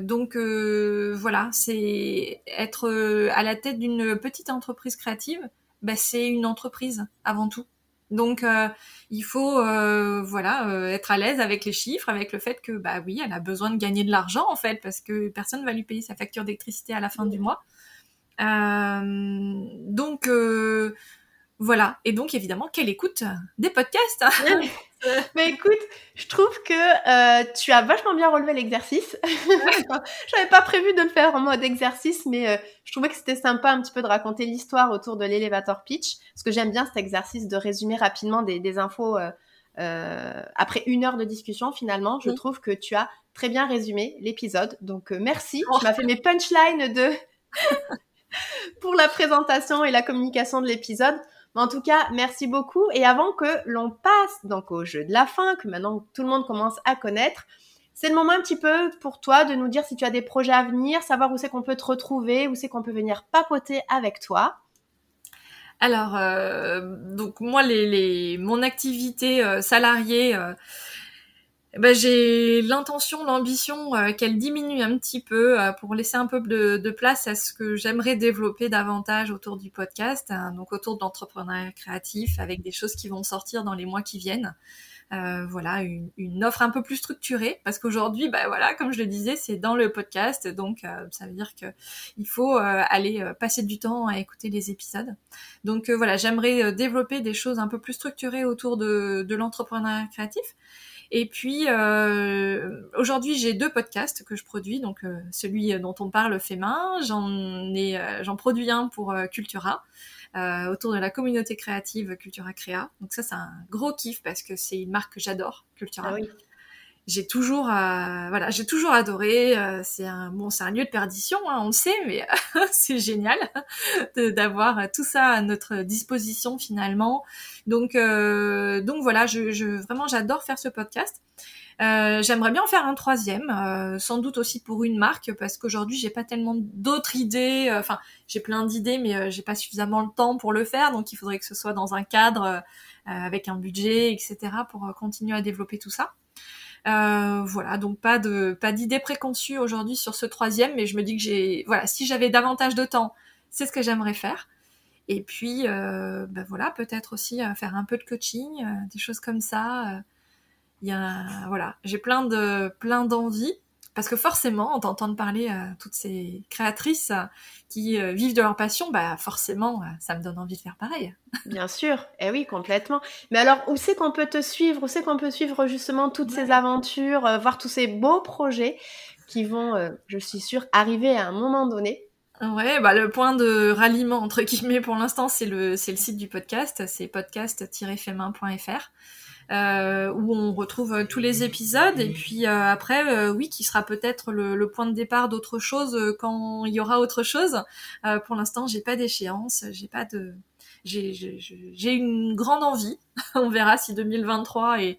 donc voilà, c'est être à la tête d'une petite entreprise créative, bah, c'est une entreprise avant tout. Donc euh, il faut euh, voilà euh, être à l'aise avec les chiffres, avec le fait que bah oui, elle a besoin de gagner de l'argent en fait parce que personne va lui payer sa facture d'électricité à la fin du mois. donc voilà. Et donc, évidemment, qu'elle écoute des podcasts. Hein. Mais écoute, je trouve que euh, tu as vachement bien relevé l'exercice. J'avais pas prévu de le faire en mode exercice, mais euh, je trouvais que c'était sympa un petit peu de raconter l'histoire autour de l'élévateur pitch, parce que j'aime bien cet exercice de résumer rapidement des, des infos euh, après une heure de discussion. Finalement, je trouve que tu as très bien résumé l'épisode. Donc merci. Oh. Tu m'as fait mes punchlines de pour la présentation et la communication de l'épisode. En tout cas, merci beaucoup. Et avant que l'on passe donc au jeu de la fin, que maintenant tout le monde commence à connaître, c'est le moment un petit peu pour toi de nous dire si tu as des projets à venir, savoir où c'est qu'on peut te retrouver, où c'est qu'on peut venir papoter avec toi. Alors, euh, donc moi, les, mon activité euh, salariée, euh, ben, j'ai l'intention, l'ambition euh, qu'elle diminue un petit peu euh, pour laisser un peu de, place à ce que j'aimerais développer davantage autour du podcast, hein, donc autour de l'entrepreneuriat créatif, avec des choses qui vont sortir dans les mois qui viennent. Euh, voilà, une, offre un peu plus structurée, parce qu'aujourd'hui, ben voilà, comme je le disais, c'est dans le podcast, donc ça veut dire que il faut aller passer du temps à écouter les épisodes. Donc voilà, j'aimerais développer des choses un peu plus structurées autour de, de l'entrepreneuriat créatif. Et puis euh, aujourd'hui, j'ai deux podcasts que je produis. Donc euh, celui dont on parle fait main, j'en ai, euh, j'en produis un pour Cultura. autour de la communauté créative Cultura Créa. Donc ça, c'est un gros kiff parce que c'est une marque que j'adore, Cultura. Ah j'ai toujours voilà j'ai toujours adoré c'est un bon c'est un lieu de perdition hein, on le sait mais c'est génial d'avoir tout ça à notre disposition finalement donc donc voilà je, je vraiment j'adore faire ce podcast euh, j'aimerais bien en faire un troisième, euh, sans doute aussi pour une marque, parce qu'aujourd'hui j'ai pas tellement d'autres idées. Euh, enfin, j'ai plein d'idées, mais j'ai pas suffisamment le temps pour le faire, donc il faudrait que ce soit dans un cadre avec un budget, etc., pour continuer à développer tout ça. Voilà, donc pas de pas d'idées préconçues aujourd'hui sur ce troisième, mais je me dis que j'ai voilà, si j'avais davantage de temps, c'est ce que j'aimerais faire. Et puis, ben voilà, peut-être aussi faire un peu de coaching, des choses comme ça il y a voilà, j'ai plein de plein d'envies parce que forcément, en t'entendant parler à toutes ces créatrices qui euh, vivent de leur passion, bah forcément, euh, ça me donne envie de faire pareil. Bien sûr, eh oui, complètement. Mais alors, où c'est qu'on peut te suivre Où c'est qu'on peut suivre justement toutes ces aventures, euh, voir tous ces beaux projets qui vont, je suis sûre, arriver à un moment donné? Ouais, bah le point de ralliement entre guillemets pour l'instant, c'est le c'est le site du podcast, c'est podcast-femin.fr euh, où on retrouve euh, tous les épisodes et puis euh, après oui qui sera peut-être le, point de départ d'autre chose quand il y aura autre chose. pour l'instant j'ai pas d'échéance, j'ai pas de j'ai une grande envie. on verra si 2023 est,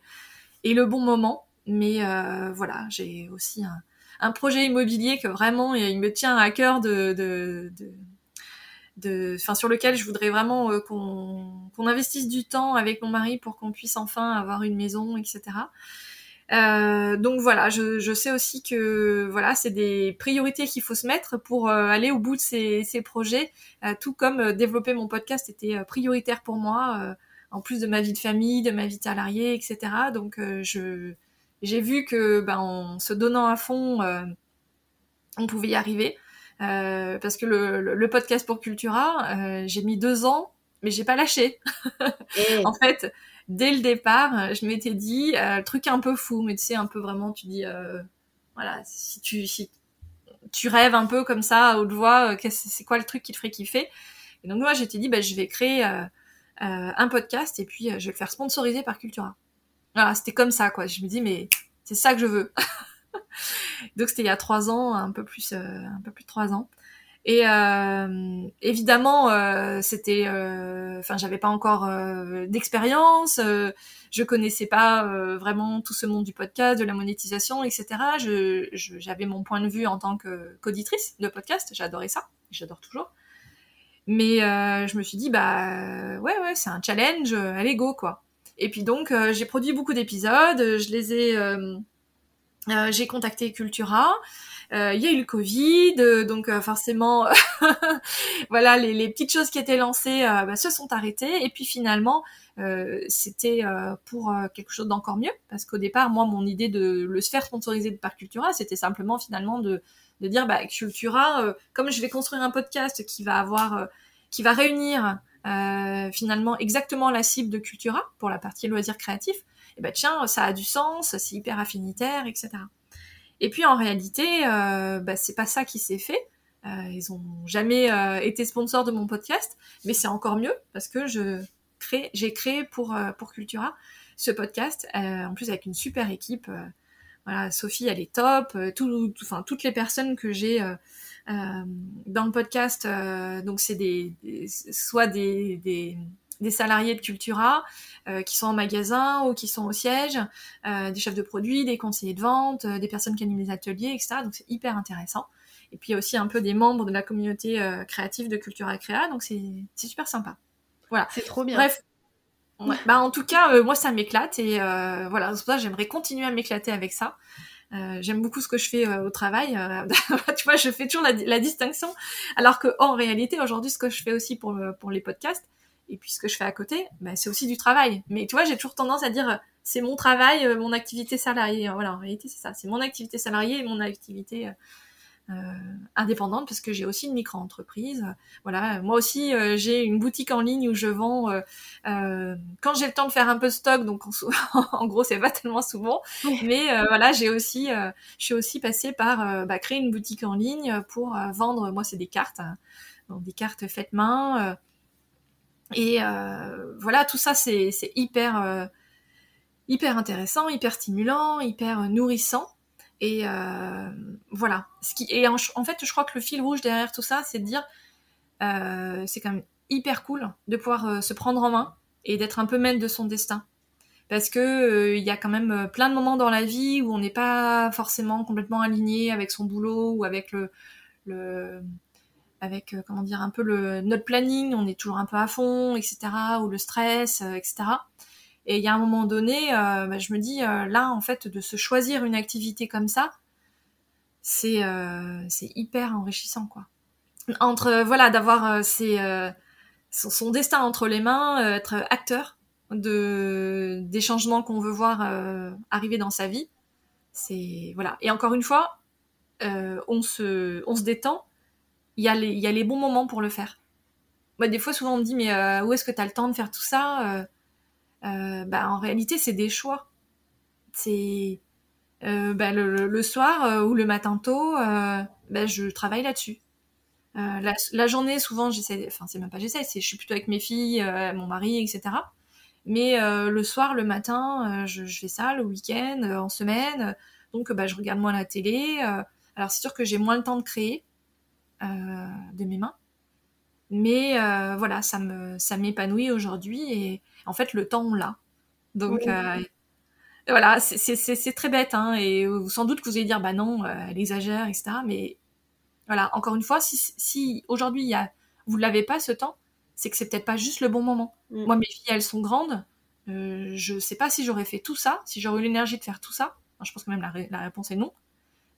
est le bon moment. Mais voilà, j'ai aussi un, un, projet immobilier que vraiment il me tient à cœur de, de, de de, enfin sur lequel je voudrais vraiment euh, qu'on investisse du temps avec mon mari pour qu'on puisse enfin avoir une maison, etc. Euh, donc voilà, je, je, sais aussi que voilà, c'est des priorités qu'il faut se mettre pour euh, aller au bout de ces, ces projets, euh, tout comme développer mon podcast était prioritaire pour moi, en plus de ma vie de famille, de ma vie de salarié, etc. Donc je j'ai vu que ben, en se donnant à fond, on pouvait y arriver. Euh, parce que le, le, podcast pour Cultura, euh, j'ai mis deux ans, mais j'ai pas lâché. En fait, dès le départ, je m'étais dit, euh, truc un peu fou, mais tu sais, un peu vraiment, tu dis, voilà, si tu, si tu rêves un peu comme ça à haute voix, c'est quoi le truc qui te ferait kiffer? Et donc moi, j'étais dit, bah, je vais créer un podcast et puis je vais le faire sponsoriser par Cultura. Voilà, c'était comme ça, quoi. Je me dis, mais c'est ça que je veux. Donc c'était il y a trois ans, un peu plus, euh, un peu plus de trois ans. Et euh, évidemment, euh, c'était, enfin, j'avais pas encore d'expérience, je connaissais pas vraiment tout ce monde du podcast, de la monétisation, etc. Je, j'avais mon point de vue en tant que qu'auditrice de podcast, j'adorais ça, j'adore toujours. Mais je me suis dit, bah ouais, ouais, c'est un challenge, allez go quoi. Et puis donc, j'ai produit beaucoup d'épisodes, je les ai euh, j'ai contacté Cultura. Euh, il y a eu le Covid, euh, donc forcément, voilà, les, les, petites choses qui étaient lancées bah, se sont arrêtées. Et puis finalement, c'était pour quelque chose d'encore mieux, parce qu'au départ, moi, mon idée de le faire sponsoriser par Cultura, c'était simplement finalement de, de dire, bah, Cultura, comme je vais construire un podcast qui va avoir, qui va réunir finalement exactement la cible de Cultura pour la partie loisirs créatifs, et ben tiens, ça a du sens, c'est hyper affinitaire, etc. Et puis en réalité, euh, bah, c'est pas ça qui s'est fait. Euh, ils ont jamais euh, été sponsors de mon podcast, mais c'est encore mieux parce que je crée, j'ai créé pour euh, pour Cultura ce podcast, euh, en plus avec une super équipe. voilà, Sophie, elle est top. Tout, enfin toutes les personnes que j'ai dans le podcast, donc c'est des, des, soit des, des des salariés de Cultura euh, qui sont en magasin ou qui sont au siège, euh, des chefs de produits, des conseillers de vente, euh, des personnes qui animent les ateliers, etc. Donc c'est hyper intéressant. Et puis il y a aussi un peu des membres de la communauté créative de Cultura Créa, donc c'est super sympa. Voilà. C'est trop bien. Bref. Bah en tout cas, moi ça m'éclate et voilà, c'est pour ça j'aimerais continuer à m'éclater avec ça. j'aime beaucoup ce que je fais au travail. tu vois, je fais toujours la, la distinction, alors que en réalité, aujourd'hui, ce que je fais aussi pour, pour les podcasts, et puis ce que je fais à côté, bah, c'est aussi du travail. Mais tu vois, j'ai toujours tendance à dire euh, c'est mon travail, euh, mon activité salariée. Voilà, en réalité, c'est ça. C'est mon activité salariée et mon activité euh, indépendante parce que j'ai aussi une micro-entreprise. Voilà, moi aussi, j'ai une boutique en ligne où je vends quand j'ai le temps de faire un peu de stock. Donc, en, gros, c'est pas tellement souvent. Mais voilà, j'ai aussi, je suis aussi passée par bah, créer une boutique en ligne pour vendre. Moi, c'est des cartes, hein. donc des cartes faites main et euh, voilà, tout ça, c'est hyper, euh, hyper intéressant, hyper stimulant, hyper nourrissant. Et voilà. Ce qui, et en, fait, je crois que le fil rouge derrière tout ça, c'est de dire, c'est quand même hyper cool de pouvoir se prendre en main et d'être un peu maître de son destin parce que euh, il y a quand même euh, plein de moments dans la vie où on n'est pas forcément complètement aligné avec son boulot ou avec le avec euh, comment dire un peu le notre planning, on est toujours un peu à fond, etc. ou le stress, etc. Et il y a un moment donné, bah, je me dis là en fait de se choisir une activité comme ça, c'est c'est hyper enrichissant quoi. Entre voilà d'avoir ses son, destin entre les mains, être acteur de des changements qu'on veut voir euh, arriver dans sa vie. C'est voilà. Et encore une fois, euh, on se on se détend. Il y a les y a les bons moments pour le faire. Moi, des fois, souvent on me dit mais euh, où est-ce que tu as le temps de faire tout ça Bah en réalité, c'est des choix. C'est bah, le, soir ou le matin tôt, bah, je travaille là-dessus. la, journée, souvent, j'essaie, enfin, c'est même pas j'essaie, je suis plutôt avec mes filles, mon mari, etc. Mais euh, le soir, le matin, euh, je, fais ça le week-end, euh, en semaine. Donc, bah, je regarde moins la télé. alors, c'est sûr que j'ai moins le temps de créer de mes mains. Mais voilà, ça me ça m'épanouit aujourd'hui et en fait le temps on l'a. Donc voilà, c'est très bête hein, et sans doute que vous allez dire bah non, elle exagère etc. Mais voilà, encore une fois, si, si aujourd'hui il vous l'avez pas ce temps, c'est que c'est peut-être pas juste le bon moment. Mm. Moi, mes filles, elles sont grandes. Euh, je sais pas si j'aurais fait tout ça, si j'aurais eu l'énergie de faire tout ça. je pense que même la, réponse est non.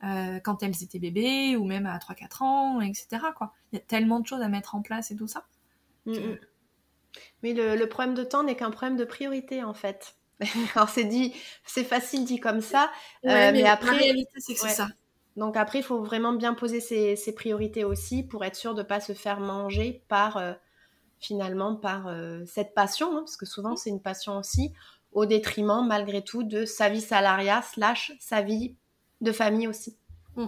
Euh, quand elles étaient bébés ou même à 3-4 ans, etc. Quoi. Il y a tellement de choses à mettre en place et tout ça. Mm, mm. Mais le, problème de temps n'est qu'un problème de priorité en fait. Alors c'est dit, c'est facile dit comme ça, euh, mais, après, la réalité c'est que c'est ça. Donc après, il faut vraiment bien poser ses, priorités aussi pour être sûr de ne pas se faire manger par finalement par euh, cette passion, hein, parce que souvent c'est une passion aussi, au détriment malgré tout de sa vie salariale slash sa vie de famille aussi. Mm.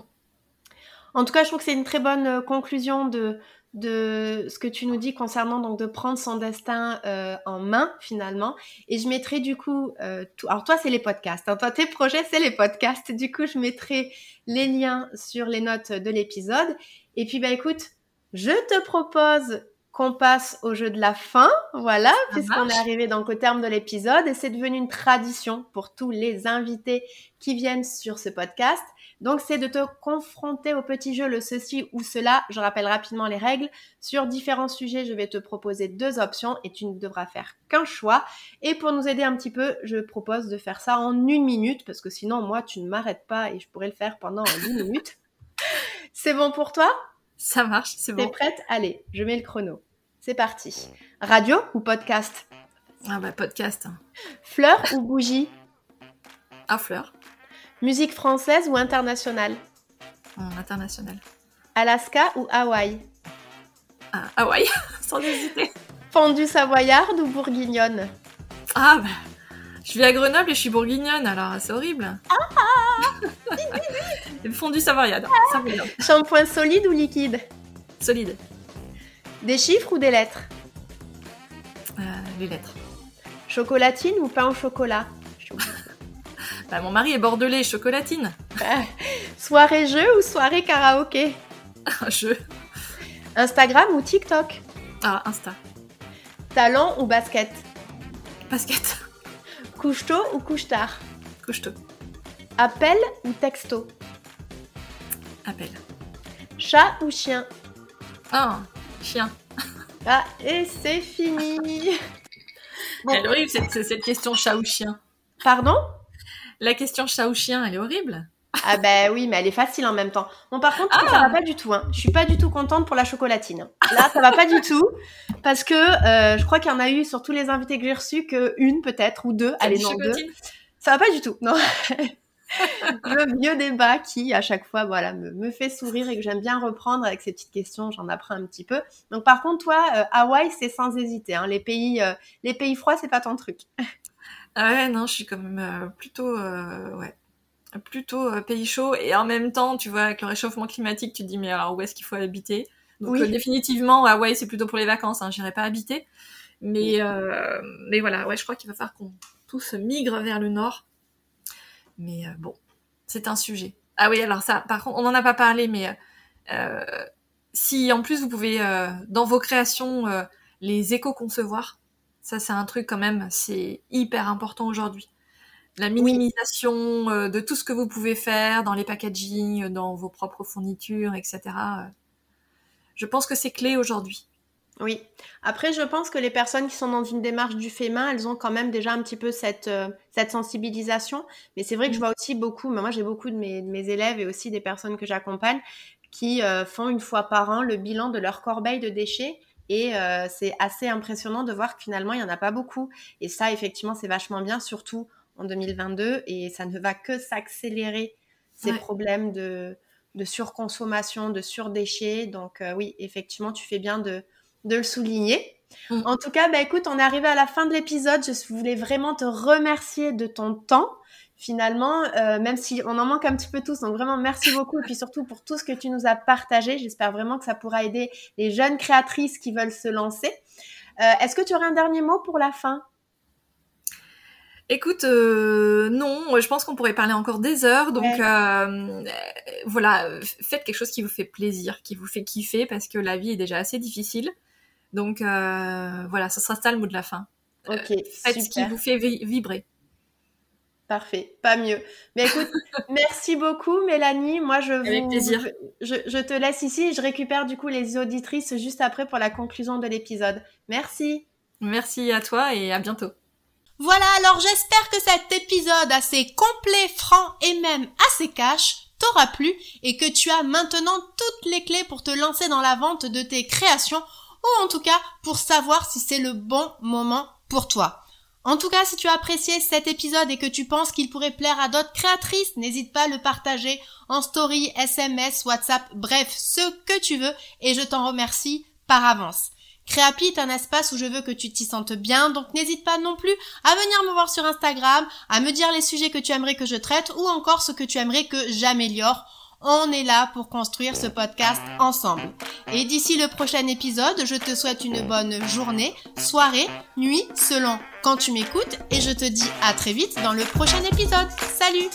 En tout cas, je trouve que c'est une très bonne euh, conclusion de, de ce que tu nous dis concernant donc de prendre son destin euh, en main finalement. Et je mettrai du coup, tout... alors toi c'est les podcasts, hein. toi tes projets c'est les podcasts. Du coup, je mettrai les liens sur les notes de l'épisode. Et puis bah écoute, je te propose qu'on passe au jeu de la fin, voilà, puisqu'on est arrivé donc au terme de l'épisode et c'est devenu une tradition pour tous les invités qui viennent sur ce podcast. Donc c'est de te confronter au petit jeu le ceci ou cela. Je rappelle rapidement les règles. Sur différents sujets, je vais te proposer deux options et tu ne devras faire qu'un choix. Et pour nous aider un petit peu, je propose de faire ça en une minute parce que sinon moi tu ne m'arrêtes pas et je pourrais le faire pendant une minute. C'est bon pour toi? Ça marche, c'est bon. T'es prête? Allez, je mets le chrono. C'est parti. Radio ou podcast? Ah bah podcast. Fleur ou bougie? Ah fleur. Musique française ou internationale? Internationale. Alaska ou Hawaï? Ah, Hawaï, sans hésiter. Fondue savoyarde ou bourguignonne? Ah bah, je vis à Grenoble et je suis bourguignonne, alors c'est horrible. Ah Fondue savoyarde. savoyarde. Shampoing solide ou liquide? Solide. Des chiffres ou des lettres euh, Les lettres. Chocolatine ou pain au chocolat bah, Mon mari est bordelais, chocolatine. soirée jeu ou soirée karaoké Jeu. Instagram ou TikTok Ah, Insta. Talent ou basket Basket. Couche-tôt ou couche-tard Couche-tôt. Appel ou texto Appel. Chat ou chien Ah, Chien. Ah, et c'est fini. Elle est horrible cette, cette, question chat ou chien. Pardon? La question chat ou chien, elle est horrible. Ah ben oui, mais elle est facile en même temps. Bon, par contre, ça va pas du tout. Hein. Je suis pas du tout contente pour la chocolatine. Là, ça va pas du tout parce que euh, je crois qu'il y en a eu sur tous les invités que j'ai reçus que une peut-être ou deux. Allez, non deux. Ça va pas du tout. Non. le vieux débat qui, à chaque fois, voilà, me, fait sourire et que j'aime bien reprendre avec ces petites questions. J'en apprends un petit peu. Donc, par contre, toi, euh, Hawaï, c'est sans hésiter. Hein. Les pays, euh, les pays froids, c'est pas ton truc. ah ouais, non, je suis quand même euh, plutôt, ouais, plutôt pays chaud. Et en même temps, tu vois, avec le réchauffement climatique, tu te dis mais alors où est-ce qu'il faut habiter? Donc, définitivement, Hawaï, c'est plutôt pour les vacances. Hein, J'irai pas habiter. Mais, mais voilà, ouais, je crois qu'il va falloir qu'on tous migre vers le nord. Mais euh, bon, c'est un sujet. Ah oui, alors ça, par contre, on n'en a pas parlé, mais euh, si en plus vous pouvez, euh, dans vos créations, euh, les éco-concevoir, ça c'est un truc quand même, c'est hyper important aujourd'hui. La minimisation euh, de tout ce que vous pouvez faire dans les packaging, dans vos propres fournitures, etc. euh, Je pense que c'est clé aujourd'hui. Oui. Après, je pense que les personnes qui sont dans une démarche du fait main, elles ont quand même déjà un petit peu cette, euh, cette sensibilisation. Mais c'est vrai que je vois aussi beaucoup, mais moi j'ai beaucoup de mes, de mes élèves et aussi des personnes que j'accompagne qui euh, font une fois par an le bilan de leur corbeille de déchets. Et euh, c'est assez impressionnant de voir que finalement, il n'y en a pas beaucoup. Et ça, effectivement, c'est vachement bien, surtout en 2022. Et ça ne va que s'accélérer, ces Ouais. problèmes de, de surconsommation, de surdéchets. Donc oui, effectivement, tu fais bien de, de le souligner. Mm. En tout cas, bah, écoute, on est arrivé à la fin de l'épisode. Je voulais vraiment te remercier de ton temps. Finalement, euh, même si on en manque un petit peu tous, donc vraiment merci beaucoup et puis surtout pour tout ce que tu nous as partagé. J'espère vraiment que ça pourra aider les jeunes créatrices qui veulent se lancer. Euh, Est-ce que tu aurais un dernier mot pour la fin? Écoute, euh, non, je pense qu'on pourrait parler encore des heures. Donc Ouais. euh, voilà, faites quelque chose qui vous fait plaisir, qui vous fait kiffer, parce que la vie est déjà assez difficile. Donc euh, voilà, ce sera ça le mot de la fin. Ok, Faites ce qui vous fait vi- vibrer. Parfait, pas mieux. Mais écoute, merci beaucoup Mélanie. Moi, je vous, Avec plaisir. Je, je te laisse ici et je récupère du coup les auditrices juste après pour la conclusion de l'épisode. Merci. Merci à toi et à bientôt. Voilà, alors j'espère que cet épisode assez complet, franc et même assez cash t'aura plu et que tu as maintenant toutes les clés pour te lancer dans la vente de tes créations ou en tout cas pour savoir si c'est le bon moment pour toi. En tout cas, si tu as apprécié cet épisode et que tu penses qu'il pourrait plaire à d'autres créatrices, n'hésite pas à le partager en story, SMS, WhatsApp, bref, ce que tu veux et je t'en remercie par avance. Créapi est un espace où je veux que tu t'y sentes bien, donc n'hésite pas non plus à venir me voir sur Instagram, à me dire les sujets que tu aimerais que je traite ou encore ce que tu aimerais que j'améliore. On est là pour construire ce podcast ensemble. Et d'ici le prochain épisode, je te souhaite une bonne journée, soirée, nuit, selon quand tu m'écoutes et je te dis à très vite dans le prochain épisode. Salut